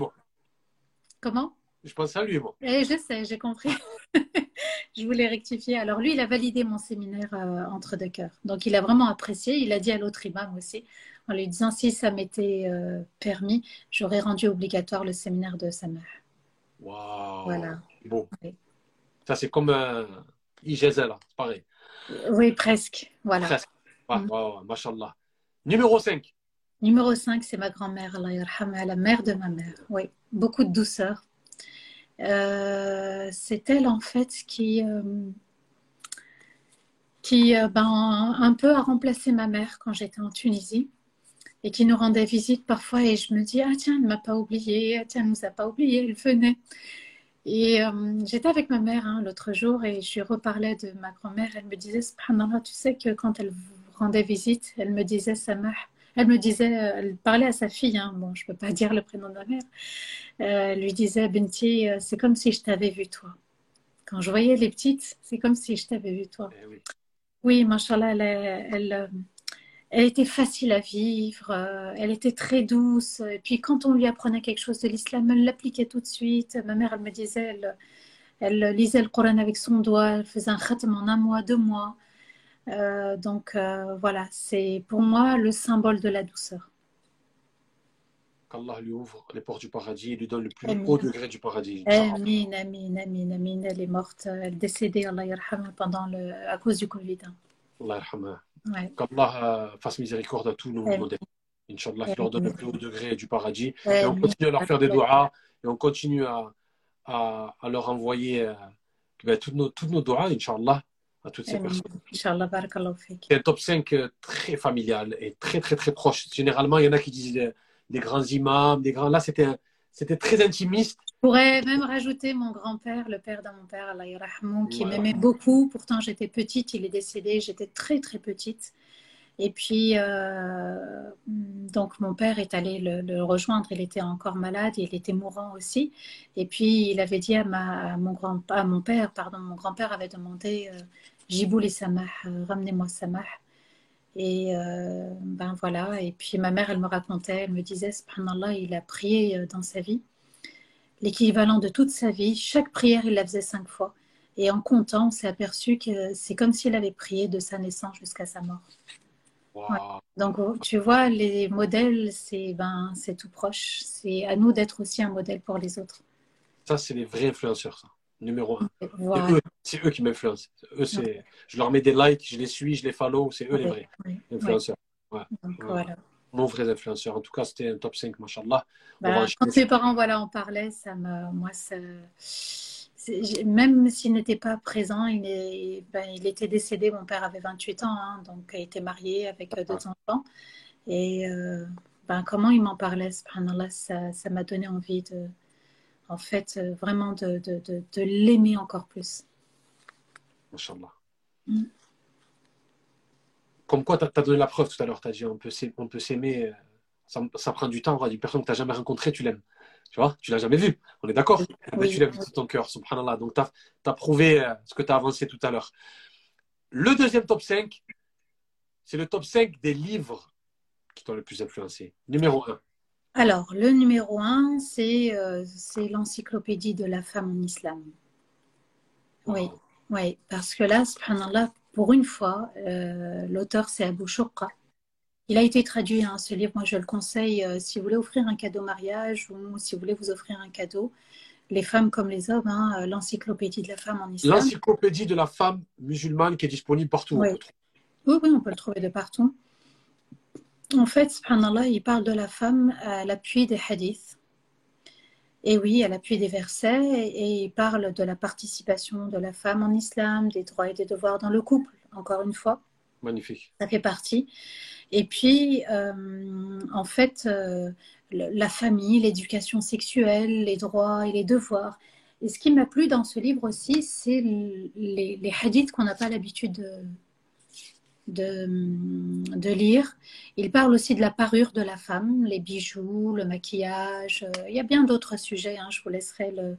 Comment? Je pense à lui, moi. Et eh, je sais, j'ai compris. je voulais rectifier. Alors lui, il a validé mon séminaire euh, entre deux cœurs. Donc il a vraiment apprécié. Il a dit à l'autre imam aussi, en lui disant si ça m'était euh, permis, j'aurais rendu obligatoire le séminaire de sa mère. Waouh. Voilà. Bon. Ça, c'est comme un C'est pareil. Oui, presque. Voilà. Presque. Mm. machallah. Numéro 5. Numéro 5, c'est ma grand-mère, la mère de ma mère. Oui, beaucoup de douceur. Euh, c'est elle, en fait, qui, euh, qui euh, ben, un peu a remplacé ma mère quand j'étais en Tunisie et qui nous rendait visite parfois. Et je me dis, ah tiens, elle ne m'a pas oublié, ah, tiens, elle ne nous a pas oublié, elle venait. Et j'étais avec ma mère hein, l'autre jour et je lui reparlais de ma grand-mère. Elle me disait, subhanallah, tu sais que quand elle vous rendait visite, elle me disait, Samah, elle me disait, euh, elle parlait à sa fille, hein. bon, je ne peux pas dire le prénom de ma mère, euh, elle lui disait, Benti, euh, c'est comme si je t'avais vu toi. Quand je voyais les petites, c'est comme si je t'avais vu toi. Eh oui, oui machallah, elle, elle, était facile à vivre, elle était très douce. Et puis quand on lui apprenait quelque chose de l'islam, elle l'appliquait tout de suite. Ma mère, elle me disait, elle, elle lisait le Coran avec son doigt, elle faisait un khatam en un mois, deux mois. Euh, donc euh, voilà, c'est pour moi le symbole de la douceur. Qu'Allah lui ouvre les portes du paradis et lui donne le plus haut degré du paradis. Amin, amin, amin, amin. Elle est morte, elle est décédée, Allah pendant le, à cause du Covid. Allah ouais. Qu'Allah euh, fasse miséricorde à tous nos modèles. Inch'Allah, qu'il leur donne le plus haut degré du paradis. Et on continue à leur faire des doigts et on continue à, à, à leur envoyer ben, toutes, nos, toutes nos doigts, Inch'Allah à toutes ces personnes. C'est un top 5 euh, très familial et très, très, très proche. Généralement, il y en a qui disent des, grands imams, des grands. Là, c'était c'était très intimiste. Je pourrais même rajouter mon grand-père, le père de mon père, Allah qui m'aimait beaucoup. Pourtant, j'étais petite, il est décédé, j'étais très, très petite. Et puis, euh, donc, mon père est allé le, rejoindre. Il était encore malade, il était mourant aussi. Et puis, il avait dit à, ma, mon, grand, à mon père, pardon, mon grand-père avait demandé euh, Jiboul et Samah, euh, ramenez-moi Samah. Et euh, ben voilà. Et puis, ma mère, elle me racontait, elle me disait Subhanallah, il a prié dans sa vie, l'équivalent de toute sa vie. Chaque prière, il la faisait cinq fois. Et en comptant, on s'est aperçu que c'est comme s'il avait prié de sa naissance jusqu'à sa mort. Donc, oh, tu vois, les modèles, c'est ben, tout proche. C'est à nous d'être aussi un modèle pour les autres. Ça, c'est les vrais influenceurs, ça. Numéro un. C'est eux, qui m'influencent. Eux, c'est, je leur mets des likes, je les suis, je les follow. C'est eux les vrais influenceurs. Mon vrai influenceur. En tout cas, c'était un top 5, machallah. Bah, quand mes parents voilà, en parlaient, ça me, moi, ça même s'il n'était pas présent, il, est, ben, il, était décédé. Mon père avait 28 ans, hein, donc il était marié avec deux enfants. Et euh, ben, comment il m'en parlait, subhanallah, ça, ça m'a donné envie de, en fait, euh, vraiment de, de, de, l'aimer encore plus. Inch'Allah. Mm. Comme quoi, tu as, donné la preuve tout à l'heure, tu as dit on peut, s'aimer, euh, ça, ça, prend du temps, on va une personne que tu n'as jamais rencontrée, tu l'aimes. Tu vois, tu l'as jamais vu. On est d'accord Mais tu l'as vu de ton cœur, subhanallah. Donc, tu as, prouvé euh, ce que tu as avancé tout à l'heure. Le deuxième top 5, c'est le top 5 des livres qui t'ont le plus influencé. Numéro 1. Alors, le numéro 1, euh, c'est l'encyclopédie de la femme en islam. Oui, oui, parce que là, subhanallah, pour une fois, euh, l'auteur c'est Abu Shukra. Il a été traduit, hein, ce livre. Moi, je le conseille euh, si vous voulez offrir un cadeau mariage ou si vous voulez vous offrir un cadeau. Les femmes comme les hommes, hein, euh, l'encyclopédie de la femme en islam. L'encyclopédie de la femme musulmane qui est disponible partout. Oui. oui, on peut le trouver de partout. En fait, subhanallah, il parle de la femme à l'appui des hadiths. Et oui, à l'appui des versets, et il parle de la participation de la femme en islam, des droits et des devoirs dans le couple, encore une fois. Magnifique. Ça fait partie. Et puis, euh, en fait, euh, la famille, l'éducation sexuelle, les droits et les devoirs. Et ce qui m'a plu dans ce livre aussi, c'est les, les, hadiths qu'on n'a pas l'habitude de, de, lire. Il parle aussi de la parure de la femme, les bijoux, le maquillage. Il y a bien d'autres sujets, hein. je vous laisserai le,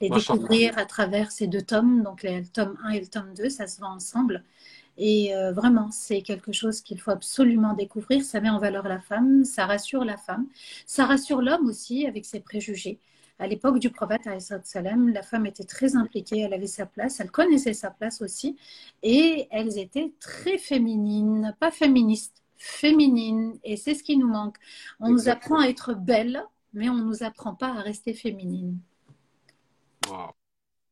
les découvrir à travers ces deux tomes, donc le tome 1 et le tome 2, ça se vend ensemble. Et euh, vraiment, c'est quelque chose qu'il faut absolument découvrir. Ça met en valeur la femme, ça rassure la femme, ça rassure l'homme aussi avec ses préjugés. À l'époque du prophète, la femme était très impliquée, elle avait sa place, elle connaissait sa place aussi, et elles étaient très féminines, pas féministes, féminines, et c'est ce qui nous manque. On nous apprend à être belle, mais on ne nous apprend pas à rester féminine.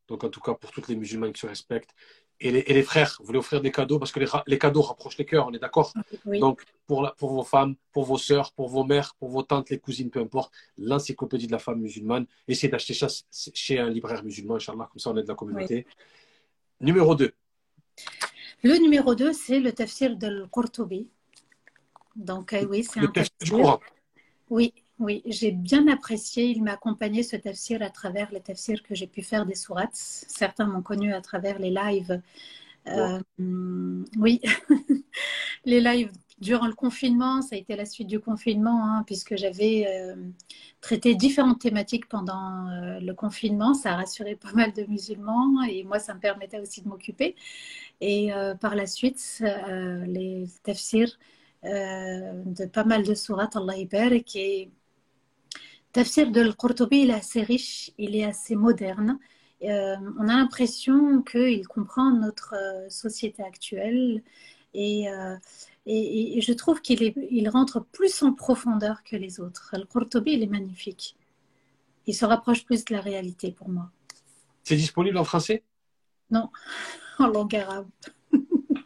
Donc en tout cas, pour toutes les musulmanes qui se respectent, et les, frères voulaient offrir des cadeaux parce que les, cadeaux rapprochent les cœurs, on est d'accord Donc, pour, pour vos femmes, pour vos sœurs, pour vos mères, pour vos tantes, les cousines, peu importe, l'encyclopédie de la femme musulmane, essayez d'acheter ça chez un libraire musulman, Inch'Allah, comme ça on aide la communauté. Numéro 2. Le numéro 2, c'est le tafsir de Qurtubi. Donc, euh, oui, c'est un tafsir. Oui, oui, j'ai bien apprécié. Il m'a accompagné ce tafsir à travers les tafsirs que j'ai pu faire des sourates. Certains m'ont connu à travers les lives. Euh, oui, les lives durant le confinement, ça a été la suite du confinement, hein, puisque j'avais euh, traité différentes thématiques pendant euh, le confinement. Ça a rassuré pas mal de musulmans et moi, ça me permettait aussi de m'occuper. Et par la suite, les tafsirs de pas mal de sourates, Allah Ibarak, et Tafsir de Qurtubi, il est assez riche, il est assez moderne. Euh, on a l'impression qu'il comprend notre euh, société actuelle et, euh, et, je trouve qu'il il rentre plus en profondeur que les autres. Le Qurtubi, il est magnifique. Il se rapproche plus de la réalité pour moi. C'est disponible en français? Non, en langue arabe.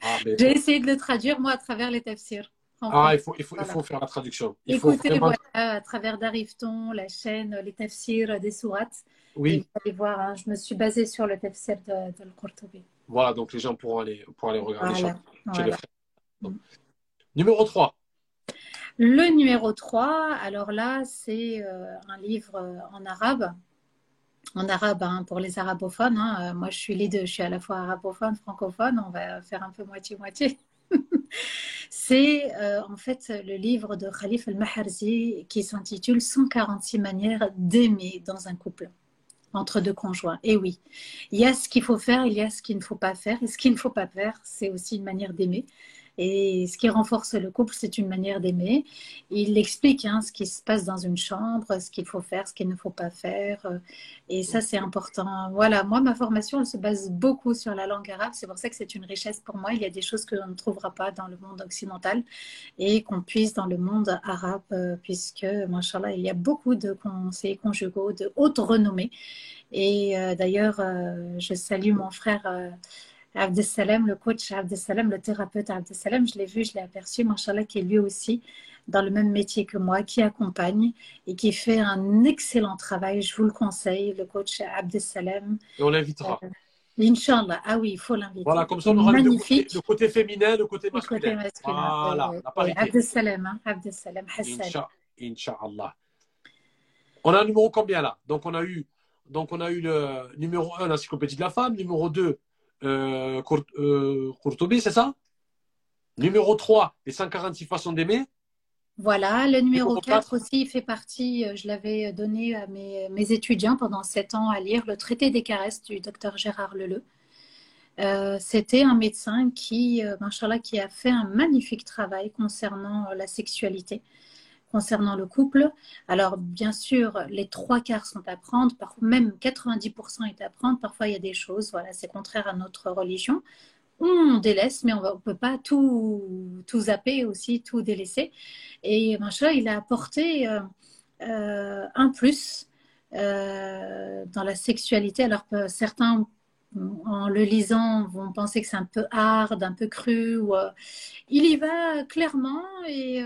Ah, J'ai essayé de le traduire, moi, à travers les tafsirs. Ah, il faut, il faut, il faut faire la traduction. Il Écoutez, voilà, à travers Darifton, la chaîne, les tafsirs des sourates. Oui. vous allez voir, hein, je me suis basée sur le tafsir de, de Voilà, donc les gens pourront aller, pourront aller regarder mm. Numéro 3. Le numéro 3, alors là, c'est euh, un livre euh, en arabe. En arabe, hein, pour les arabophones. Hein. Moi, je suis les deux. Je suis à la fois arabophone, francophone. On va faire un peu moitié-moitié. C'est euh, en fait le livre de Khalif al-Maharzi qui s'intitule 146 manières d'aimer dans un couple entre deux conjoints. Et oui, il y a ce qu'il faut faire, il y a ce qu'il ne faut pas faire. Et ce qu'il ne faut pas faire, c'est aussi une manière d'aimer. Et ce qui renforce le couple, c'est une manière d'aimer. Il explique hein, ce qui se passe dans une chambre, ce qu'il faut faire, ce qu'il ne faut pas faire. Et ça, c'est important. Voilà, moi, ma formation, elle se base beaucoup sur la langue arabe. C'est pour ça que c'est une richesse pour moi. Il y a des choses que l'on ne trouvera pas dans le monde occidental et qu'on puisse dans le monde arabe, euh, puisque, machallah, il y a beaucoup de conseils conjugaux de haute renommée. Et euh, d'ailleurs, euh, je salue mon frère. Abdesalem, le coach Abdesalem, le thérapeute Abdesalem, je l'ai vu, je l'ai aperçu, Machallah, qui est lui aussi dans le même métier que moi, qui accompagne et qui fait un excellent travail. Je vous le conseille, le coach Abdesalem. Et on l'invitera. Euh, Inch'Allah, ah oui, il faut l'inviter. Voilà, comme ça on aura Magnifique. Le, côté, féminin, le côté masculin. Le côté masculin. Voilà, la parité. Abdesalem, hein, Hassan. Inch'Allah. On a un numéro combien là? Donc on a eu, donc on a eu le numéro 1, l'encyclopédie de la femme, numéro 2, euh, euh c'est ça? Numéro 3, les 146 façons d'aimer. Voilà, le numéro 4 aussi fait partie, euh, je l'avais donné à mes, étudiants pendant 7 ans à lire, le traité des caresses du docteur Gérard Leleu. Euh, c'était un médecin qui, euh, qui a fait un magnifique travail concernant la sexualité concernant le couple. Alors, bien sûr, les trois quarts sont à prendre, même 90% est à prendre. Parfois, il y a des choses, voilà, c'est contraire à notre religion. On délaisse, mais on ne peut pas tout, tout zapper aussi, tout délaisser. Et Machin, il a apporté euh, euh, un plus euh, dans la sexualité. Alors certains en le lisant, vont penser que c'est un peu hard, un peu cru. Ou, il y va clairement et,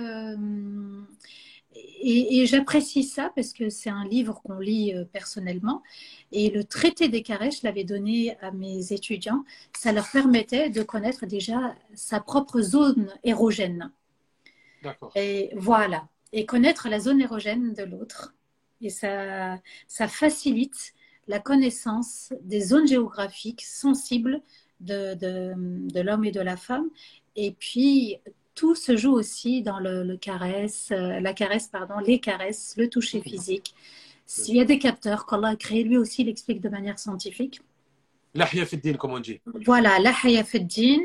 et, j'apprécie ça parce que c'est un livre qu'on lit euh, personnellement. Et le traité des caresses, je l'avais donné à mes étudiants. Ça leur permettait de connaître déjà sa propre zone érogène. D'accord. Et voilà. Et connaître la zone érogène de l'autre. Et ça, ça facilite la connaissance des zones géographiques sensibles de, de, de l'homme et de la femme. Et puis, tout se joue aussi dans le, caresse, euh, la caresse, pardon, les caresses, le toucher physique. S'il y a des capteurs qu'Allah a créés, lui aussi, il explique de manière scientifique. La din, comme on dit. Voilà, la din.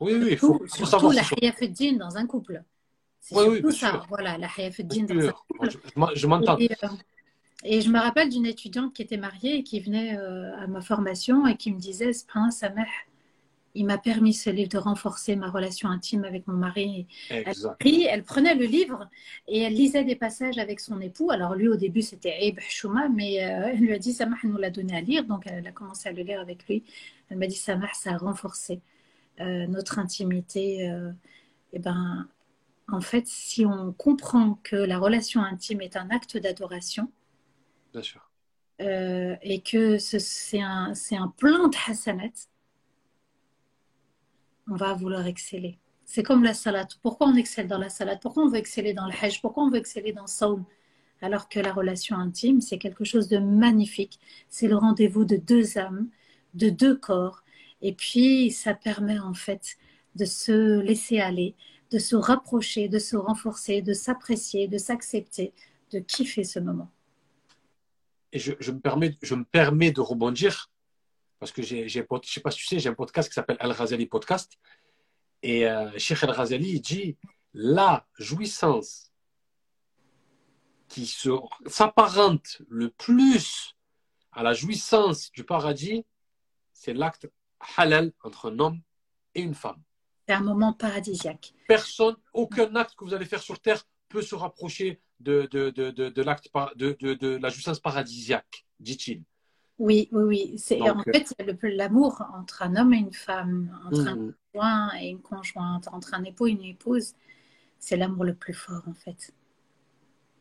Oui, oui, il faut, faut savoir. Surtout la din dans un couple. Oui, oui, ça. Voilà, la din dans un couple. Je, m'entends. Et, je me rappelle d'une étudiante qui était mariée et qui venait euh, à ma formation et qui me disait, Prince Sameh, il m'a permis ce livre de renforcer ma relation intime avec mon mari. Elle, elle prenait le livre et elle lisait des passages avec son époux. Alors lui, au début, c'était Aib Chouma, mais euh, elle lui a dit, Samah nous l'a donné à lire, donc elle a commencé à le lire avec lui. Elle m'a dit, Samah, ça a renforcé euh, notre intimité. et ben, en fait, si on comprend que la relation intime est un acte d'adoration, Sûr. et que c'est un, un plein de hasanat, on va vouloir exceller. C'est comme la salade. Pourquoi on excelle dans la salade Pourquoi on veut exceller dans le hajj? Pourquoi on veut exceller dans le saum? Alors que la relation intime, c'est quelque chose de magnifique. C'est le rendez-vous de deux âmes, de deux corps. Et puis, ça permet en fait de se laisser aller, de se rapprocher, de se renforcer, de s'apprécier, de s'accepter, de kiffer ce moment. Et je, me permets, je me permets de rebondir parce que j'ai, je ne sais pas si tu sais, j'ai un podcast qui s'appelle Al-Ghazali Podcast. Et euh, Sheikh Al-Ghazali dit la jouissance qui s'apparente le plus à la jouissance du paradis, c'est l'acte halal entre un homme et une femme. C'est un moment paradisiaque. Personne, aucun acte que vous allez faire sur terre peut se rapprocher de, de, de, de l'acte de, de, la jouissance paradisiaque, dit-il. Oui, oui, oui. C'est, en fait, l'amour entre un homme et une femme, entre un mm. conjoint et une conjointe, entre un époux et une épouse, c'est l'amour le plus fort, en fait.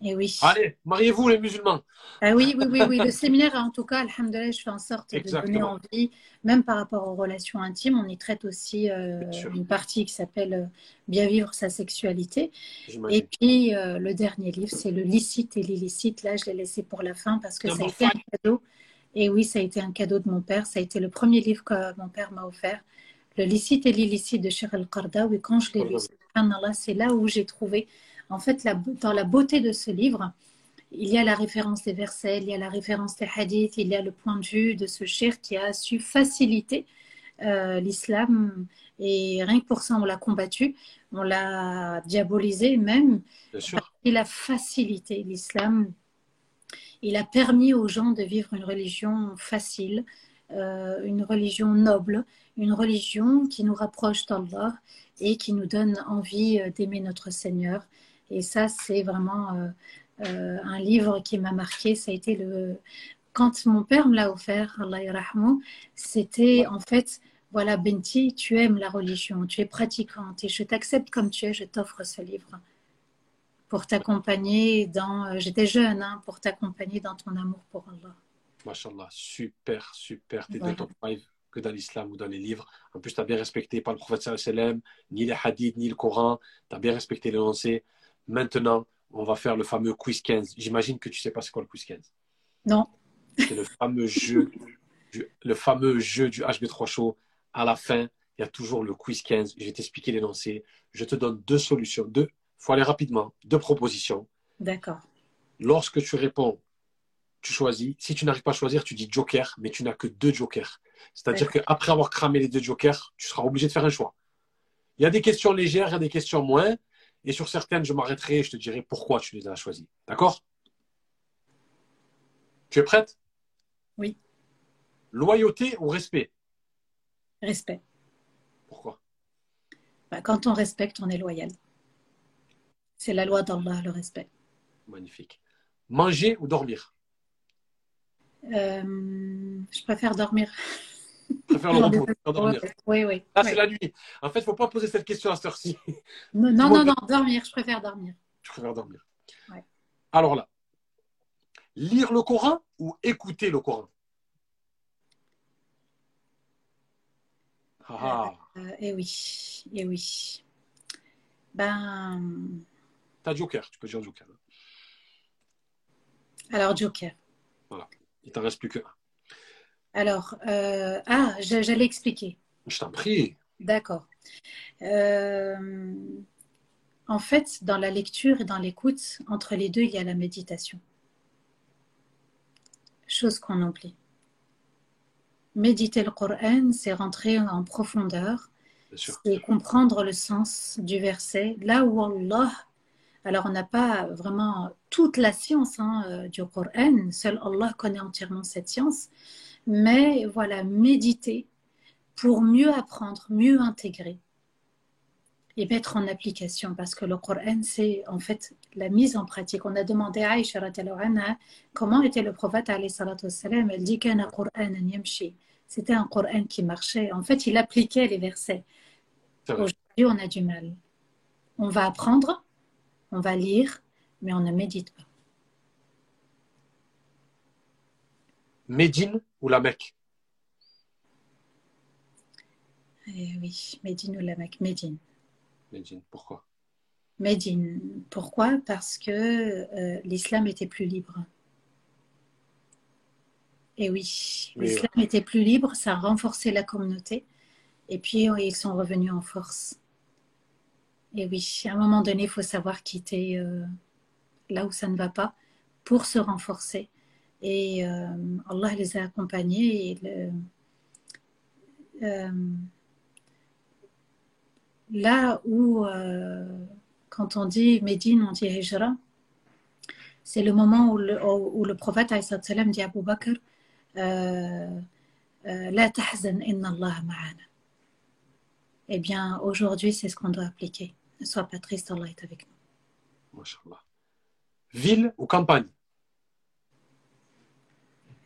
Et oui. Allez, mariez-vous les musulmans. Ah oui, oui, oui, oui. Le séminaire, en tout cas, alhamdoulilah, je fais en sorte de donner envie, même par rapport aux relations intimes. On y traite aussi euh, une partie qui s'appelle euh, Bien vivre sa sexualité. Et puis, euh, le dernier livre, c'est le licite et l'illicite. Là, je l'ai laissé pour la fin parce que ça a été un cadeau et oui, ça a été un cadeau de mon père. Ça a été le premier livre que mon père m'a offert. Le licite et l'illicite de Cheikh Al-Qarda. Oui, quand je l'ai lu, c'est là où j'ai trouvé, en fait, la, dans la beauté de ce livre, il y a la référence des versets, il y a la référence des hadiths, il y a le point de vue de ce cher qui a su faciliter euh, l'islam. Et rien que pour ça, on l'a combattu, on l'a diabolisé même. Bien sûr. Il a facilité l'islam il a permis aux gens de vivre une religion facile, euh, une religion noble, une religion qui nous rapproche d'Allah et qui nous donne envie euh, d'aimer notre Seigneur. Et ça, c'est vraiment euh, un livre qui m'a marqué. Ça a été le quand mon père me l'a offert, Allah c'était en fait voilà, Benti, tu aimes la religion, tu es pratiquante et je t'accepte comme tu es, je t'offre ce livre pour t'accompagner dans. Euh, j'étais jeune, hein, pour t'accompagner dans ton amour pour Allah. Mashallah, super, super. Tu es dans ton que dans l'islam ou dans les livres. En plus, tu as bien respecté par le prophète sallam, ni les hadiths, ni le Coran. Tu as bien respecté l'énoncé. Maintenant, on va faire le fameux quiz 15. J'imagine que tu sais pas c'est quoi le quiz 15. Non. C'est le fameux jeu, le fameux jeu du HB3 Show. À la fin, il y a toujours le quiz 15. Je vais t'expliquer l'énoncé. Je te donne deux solutions, deux faut aller rapidement. Deux propositions. D'accord. Lorsque tu réponds, tu choisis. Si tu n'arrives pas à choisir, tu dis joker, mais tu n'as que deux jokers. C'est-à-dire qu'après avoir cramé les deux jokers, tu seras obligé de faire un choix. Il y a des questions légères, il y a des questions moins. Et sur certaines, je m'arrêterai et je te dirai pourquoi tu les as choisies. D'accord? Tu es prête? Oui. Loyauté ou respect? Respect. Pourquoi? Bah, Quand on respecte, on est loyal. C'est la loi d'Allah, le respect. Magnifique. Manger ou dormir? Euh, Je préfère dormir. Je préfère le repos. dormir. Oui, oui. Ah, c'est la nuit. En fait, il ne faut pas poser cette question à cette heure-ci. Non, non, non, dormir. Je préfère dormir. Je préfère dormir. Alors là, lire le Coran ou écouter le Coran? Ah. Euh, eh oui, eh oui. Ben, T'as Joker, tu peux dire Joker. Alors, Joker. Voilà. Il t'en reste plus que un. Alors, euh, ah, j'allais expliquer. Je t'en prie. D'accord. Euh, en fait, dans la lecture et dans l'écoute, entre les deux, il y a la méditation. Chose qu'on oublie. Méditer le Coran, c'est rentrer en profondeur, c'est comprendre le sens du verset. Là où Allah alors, on n'a pas vraiment toute la science hein, euh, du Coran, seul Allah connaît entièrement cette science, mais voilà, méditer, pour mieux apprendre, mieux intégrer et mettre en application parce que le Coran, c'est en fait la mise en pratique. On a demandé à Aïcha comment était le prophète, elle dit C'était un Coran qui marchait. En fait, il appliquait les versets. Aujourd'hui, on a du mal. On va apprendre, on va lire, mais on ne médite pas. Médine ou la Mecque? Eh Oui, Médine ou la Mecque? Médine. Médine, pourquoi? Médine, pourquoi? Parce que euh, l'islam était plus libre. Et oui, l'islam était plus libre, ça a renforcé la communauté. Et puis, ils sont revenus en force. Et oui, à un moment donné, il faut savoir quitter euh, là où ça ne va pas pour se renforcer. Et euh, Allah les a accompagnés. Euh, là où, quand on dit Médine, on dit Hijra, c'est le moment où le, où le prophète dit à Abu Bakr La tahzan inna Allah ma'ana. Eh bien, aujourd'hui, c'est ce qu'on doit appliquer. Ne sois pas triste, Allah est avec nous. Ville ou campagne?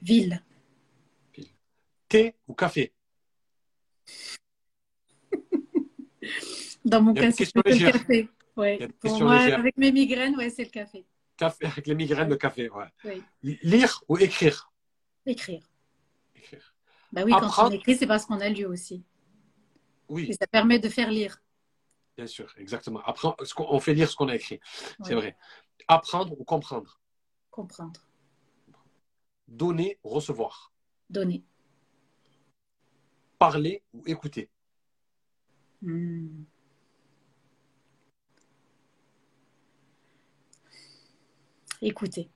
Ville. Thé ou café? Dans mon cas, c'est le café. Ouais. Pour moi, avec mes migraines, ouais, c'est le café. café. Avec les migraines, le café, ouais. Lire ou écrire? Écrire. Écrire. Bah oui, quand on écrit, c'est parce qu'on a lu aussi. Oui. Et ça permet de faire lire. Bien sûr, exactement. Après, on fait lire ce qu'on a écrit. C'est vrai. Apprendre ou comprendre? Comprendre. Donner recevoir. Donner. Parler ou écouter. Hmm. Écouter.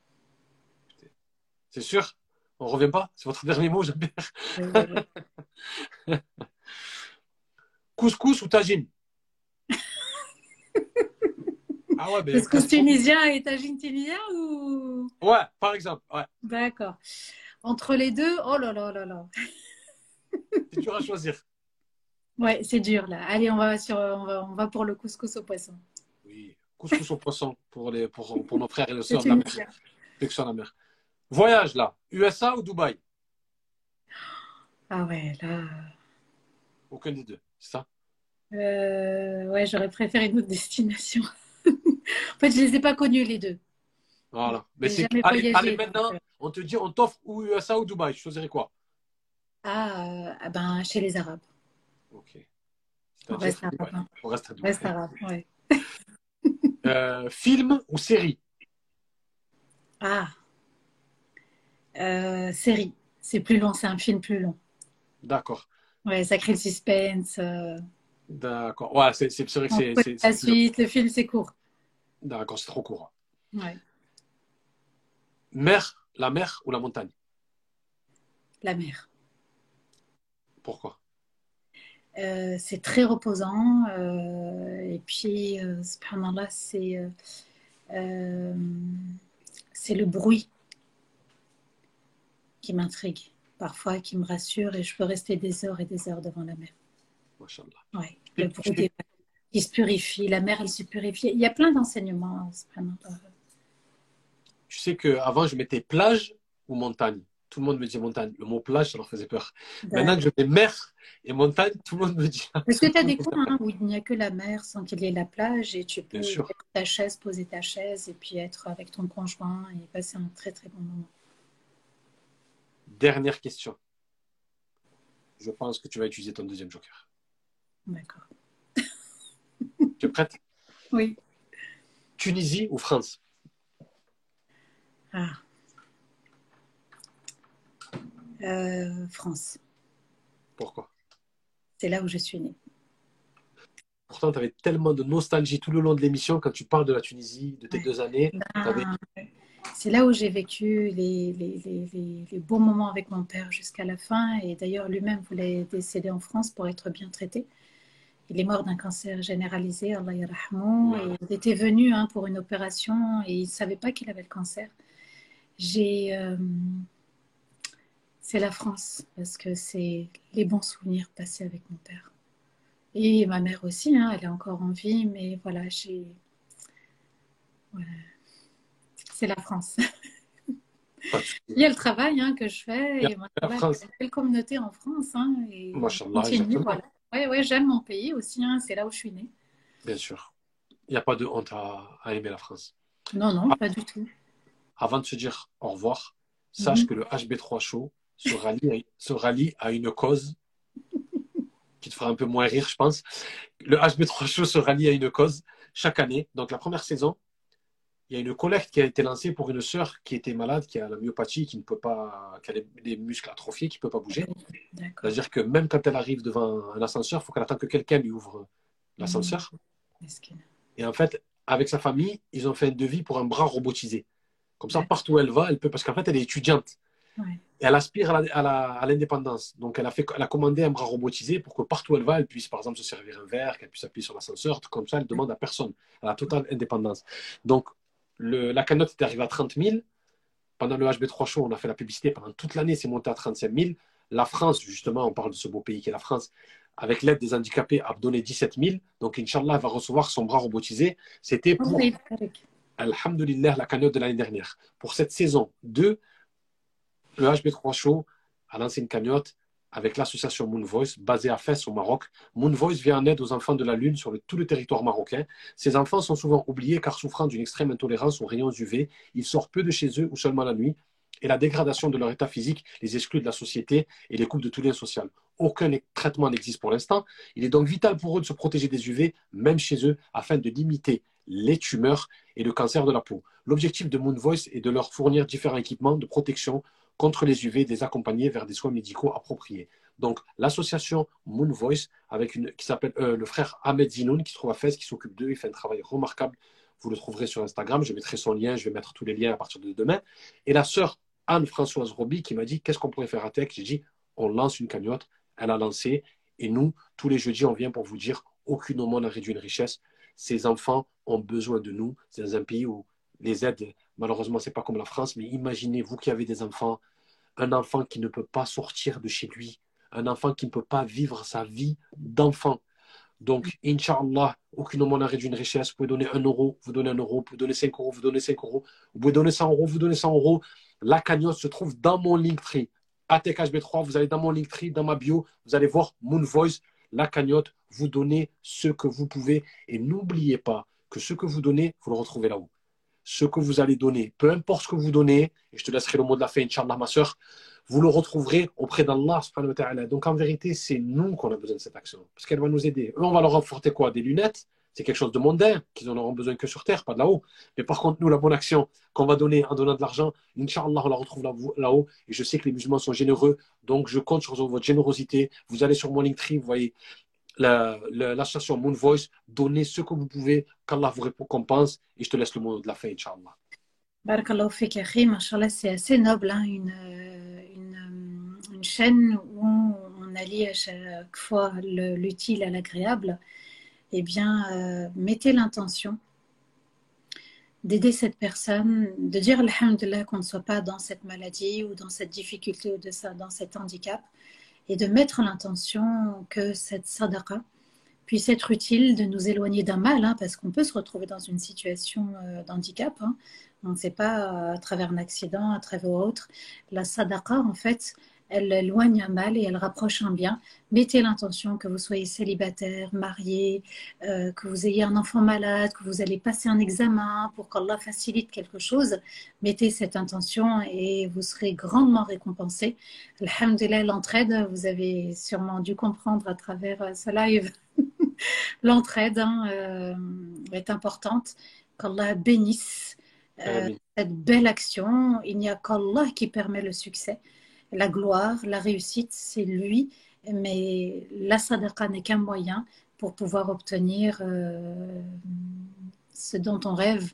C'est sûr? On ne revient pas? C'est votre dernier mot, Jean-Pierre? Couscous ou tagine? Ah ouais, ben, Couscous tunisien et tagine tunisien ou? Ouais, par exemple. Ouais. D'accord. Entre les deux, oh là là là là. C'est dur à choisir. Ouais, c'est dur là. Allez, on va, sur, on va, on va pour le couscous au poisson. Oui, couscous au poisson pour, les, pour, pour nos frères et nos sœurs de la mer. la mer. Voyage là, USA ou Dubaï? Ah ouais, là. Aucun des deux, c'est ça? Euh, Ouais, j'aurais préféré une autre destination. en fait, je ne les ai pas connus les deux. Voilà. Mais c'est allez, allez, maintenant, on te dit, on t'offre ou USA ou Dubaï. Je choisirais quoi? Ah, euh, ben, chez les Arabes. Ok. On reste, arabe, hein. on reste, reste arabe. ouais. euh, film ou série? Ah. Euh, série. C'est plus long, c'est un film plus long. D'accord. Ouais, ça crée le suspense. Euh. D'accord. Ouais, c'est vrai que c'est. La suite, le film, c'est court. C'est trop court. Ouais. Mer, la mer ou la montagne? La mer. Pourquoi? Euh, C'est très reposant. Euh, et puis, euh, subhanallah, c'est euh, c'est le bruit qui m'intrigue, parfois qui me rassure, et je peux rester des heures et des heures devant la mer. Ouais, le bruit qui se purifie, la mer, elle se purifie. Il y a plein d'enseignements. Tu sais qu'avant, je mettais plage ou montagne. Tout le monde me dit montagne. Le mot plage, ça leur faisait peur. Maintenant que je mets mer et montagne, tout le monde me dit. Parce que tu as des coins hein, où il n'y a que la mer sans qu'il y ait la plage et tu peux mettre ta chaise, poser ta chaise et puis être avec ton conjoint et passer un très très bon moment. Dernière question. Je pense que tu vas utiliser ton deuxième joker. D'accord. Tu es prête? Oui. Tunisie ou France? Ah. Euh, France. Pourquoi? C'est là où je suis née. Pourtant, tu avais tellement de nostalgie tout le long de l'émission quand tu parles de la Tunisie, de tes deux années. C'est là où j'ai vécu les, les, les, beaux moments avec mon père jusqu'à la fin. Et d'ailleurs, lui-même voulait décéder en France pour être bien traité. Il est mort d'un cancer généralisé, Allah yarahmou. il était venu hein, pour une opération et il ne savait pas qu'il avait le cancer. J'ai. Euh, C'est la France, parce que c'est les bons souvenirs passés avec mon père. Et ma mère aussi, hein, elle est encore en vie, mais voilà, j'ai. C'est la France. Il y a le travail hein, que je fais, et moi, une belle communauté en France. Hein, et continue, voilà. Ouais, ouais, j'aime mon pays aussi, hein, c'est là où je suis née. Bien sûr. Il n'y a pas de honte à, aimer la France. Non, non, pas du tout. Avant de se dire au revoir, sache mhm. que le HB3 Show se rallie, se rallie à une cause qui te fera un peu moins rire, je pense. Le HB3 Show se rallie à une cause chaque année. Donc, la première saison, il y a une collecte qui a été lancée pour une sœur qui était malade, qui a la myopathie, qui ne peut pas, qui a les, muscles atrophiés, qui ne peut pas bouger. C'est-à-dire que même quand elle arrive devant un ascenseur, il faut qu'elle attende que quelqu'un lui ouvre l'ascenseur. Mmh. Et en fait, avec sa famille, ils ont fait un devis pour un bras robotisé. Comme ça, partout où elle va, elle peut, parce qu'en fait, elle est étudiante. Et elle aspire à l'indépendance. Donc, elle a, fait, elle a commandé un bras robotisé pour que partout où elle va, elle puisse, par exemple, se servir un verre, qu'elle puisse appuyer sur l'ascenseur. Comme ça, elle demande à personne. Elle a totale indépendance. Donc, la cagnotte est arrivée à 30 000. Pendant le HB3 Show, on a fait la publicité. Pendant toute l'année, c'est monté à 35 000. La France, justement, on parle de ce beau pays qui est la France, avec l'aide des handicapés, a donné 17 000. Donc, Inch'Allah, va recevoir son bras robotisé. C'était pour, Alhamdulillah, la cagnotte de l'année dernière. Pour cette saison 2, le HB3 Show a lancé une cagnotte avec l'association Moon Voice, basée à Fès au Maroc. Moon Voice vient en aide aux enfants de la Lune sur tout le territoire marocain. Ces enfants sont souvent oubliés car souffrant d'une extrême intolérance aux rayons UV, ils sortent peu de chez eux ou seulement la nuit. Et la dégradation de leur état physique les exclut de la société et les coupe de tout lien social. Aucun traitement n'existe pour l'instant. Il est donc vital pour eux de se protéger des UV, même chez eux, afin de limiter les tumeurs et le cancer de la peau. L'objectif de Moon Voice est de leur fournir différents équipements de protection contre les UV, des accompagner vers des soins médicaux appropriés. Donc, l'association Moon Voice, avec une, qui s'appelle euh, le frère Ahmed Zinoun, qui se trouve à Fès, qui s'occupe d'eux, il fait un travail remarquable. Vous le trouverez sur Instagram. Je mettrai son lien, je vais mettre tous les liens à partir de demain. Et la sœur Anne-Françoise Roby qui m'a dit Qu'est-ce qu'on pourrait faire à Tech? J'ai dit On lance une cagnotte. Elle a lancé. Et nous, tous les jeudis, on vient pour vous dire Aucune monde n'a réduit une richesse. Ces enfants ont besoin de nous. C'est dans un pays où les aides, malheureusement, ce n'est pas comme la France, mais imaginez, vous qui avez des enfants, un enfant qui ne peut pas sortir de chez lui, un enfant qui ne peut pas vivre sa vie d'enfant. Donc, Inch'Allah, aucune monde n'a réduit une richesse. Vous pouvez donner un euro, vous donnez un euro, vous pouvez donner 5 euros, vous donnez 5 euros. Vous pouvez donner 100 euros, vous donnez 100 euros. La cagnotte se trouve dans mon Linktree. ATKHB3, vous allez dans mon Linktree, dans ma bio, vous allez voir Moon Voice, la cagnotte, vous donnez ce que vous pouvez. Et n'oubliez pas que ce que vous donnez, vous le retrouvez là-haut ce que vous allez donner, peu importe ce que vous donnez, et je te laisserai le mot de la fin, Inch'Allah, ma soeur, vous le retrouverez auprès d'Allah. Donc en vérité, c'est nous qu'on a besoin de cette action, parce qu'elle va nous aider. Eux, on va leur apporter quoi? Des lunettes? C'est quelque chose de mondain, qu'ils en auront besoin que sur Terre, pas de là-haut. Mais par contre, nous, la bonne action qu'on va donner en donnant de l'argent, Inch'Allah, on la retrouve là-haut. Et je sais que les musulmans sont généreux, donc je compte sur votre générosité. Vous allez sur mon Linktree, vous voyez l'association Moon Voice, donnez ce que vous pouvez, qu'Allah vous récompense, et je te laisse le mot de la fin, Inch'Allah. Barakallahu fik, c'est assez noble, hein, une, une, une, chaîne où on allie à chaque fois l'utile à l'agréable. Eh bien, euh, mettez l'intention d'aider cette personne, de dire Alhamdulillah qu'on ne soit pas dans cette maladie ou dans cette difficulté ou de ça, dans cet handicap, et de mettre l'intention que cette sadaqa puisse être utile de nous éloigner d'un mal, hein, parce qu'on peut se retrouver dans une situation euh, d'handicap. Hein. On ne sait pas euh, à travers un accident, à travers autre. La sadaqa, en fait, elle éloigne un mal et elle rapproche un bien. Mettez l'intention que vous soyez célibataire, marié, euh, que vous ayez un enfant malade, que vous allez passer un examen pour qu'Allah facilite quelque chose. Mettez cette intention et vous serez grandement récompensé. Alhamdulillah, l'entraide, vous avez sûrement dû comprendre à travers euh, ce live, l'entraide hein, euh, est importante. Qu'Allah bénisse cette belle action. Il n'y a qu'Allah qui permet le succès la gloire, la réussite, c'est lui, mais la sadaqa n'est qu'un moyen pour pouvoir obtenir euh, ce dont on rêve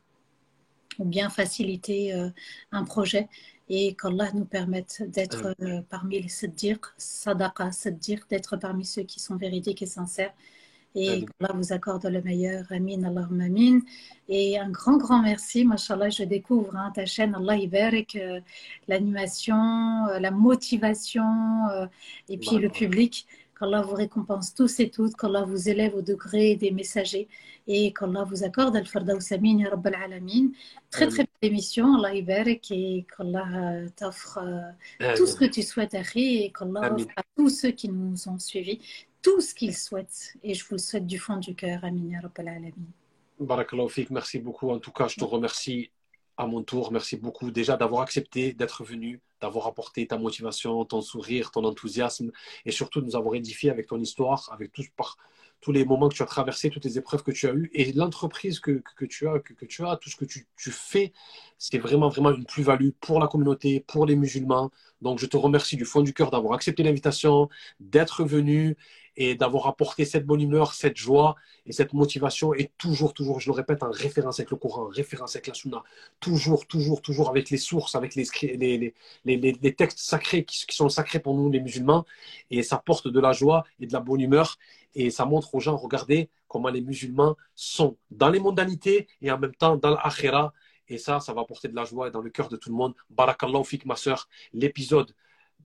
ou bien faciliter euh, un projet et qu'Allah nous permette d'être euh, parmi les saddiq, sadaqa, saddiq, d'être parmi ceux qui sont véridiques et sincères et qu'Allah vous accorde le meilleur. Amin, Allahumma amin. Et un grand, grand merci. Mashallah, je découvre hein, ta chaîne. Allah Ibarak, euh, l'animation, euh, la motivation euh, et puis le public. Qu'Allah vous récompense tous et toutes, qu'Allah vous élève au degré des messagers et qu'Allah vous accorde Al-Fardaous Amin, Ya Rabbal Alamin. Très, très belle émission, Allah Ibarak, et qu'Allah t'offre tout ce que tu souhaites, Akhi, et qu'Allah offre à tous ceux qui nous ont suivis tout ce qu'ils souhaitent. Et je vous le souhaite du fond du cœur. Amin, Ya Rabbal Alamin. Merci beaucoup. En tout cas, je te remercie à mon tour. Merci beaucoup déjà d'avoir accepté d'être venu, d'avoir apporté ta motivation, ton sourire, ton enthousiasme et surtout de nous avoir édifié avec ton histoire, avec tout, tous les moments que tu as traversés, toutes les épreuves que tu as eues et l'entreprise que, que, tu as, que, tu as, tout ce que tu, tu fais, c'est vraiment, vraiment une plus-value pour la communauté, pour les musulmans. Donc, je te remercie du fond du cœur d'avoir accepté l'invitation, d'être venu et d'avoir apporté cette bonne humeur, cette joie et cette motivation. Et toujours, toujours, je le répète, en référence avec le Coran, en référence avec la Sunna, toujours, toujours, toujours avec les sources, avec les, textes sacrés qui, sont sacrés pour nous les musulmans. Et ça porte de la joie et de la bonne humeur. Et ça montre aux gens, regardez comment les musulmans sont dans les mondanités et en même temps dans l'akhira. Et ça, ça va apporter de la joie dans le cœur de tout le monde. Barakallahu fik, ma soeur. L'épisode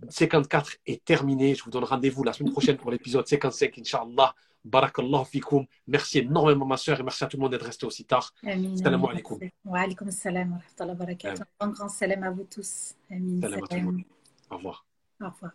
54 est terminé. Je vous donne rendez-vous la semaine prochaine pour l'épisode 55, Inch'Allah. Barakallahu fikoum. Merci énormément, ma soeur, et merci à tout le monde d'être resté aussi tard. Salam alaikum. Wa alaikum salam wa rahmatullahi wa barakatuh. Un grand salam à vous tous. Amin. Salam à tout le monde. Au revoir. Au revoir.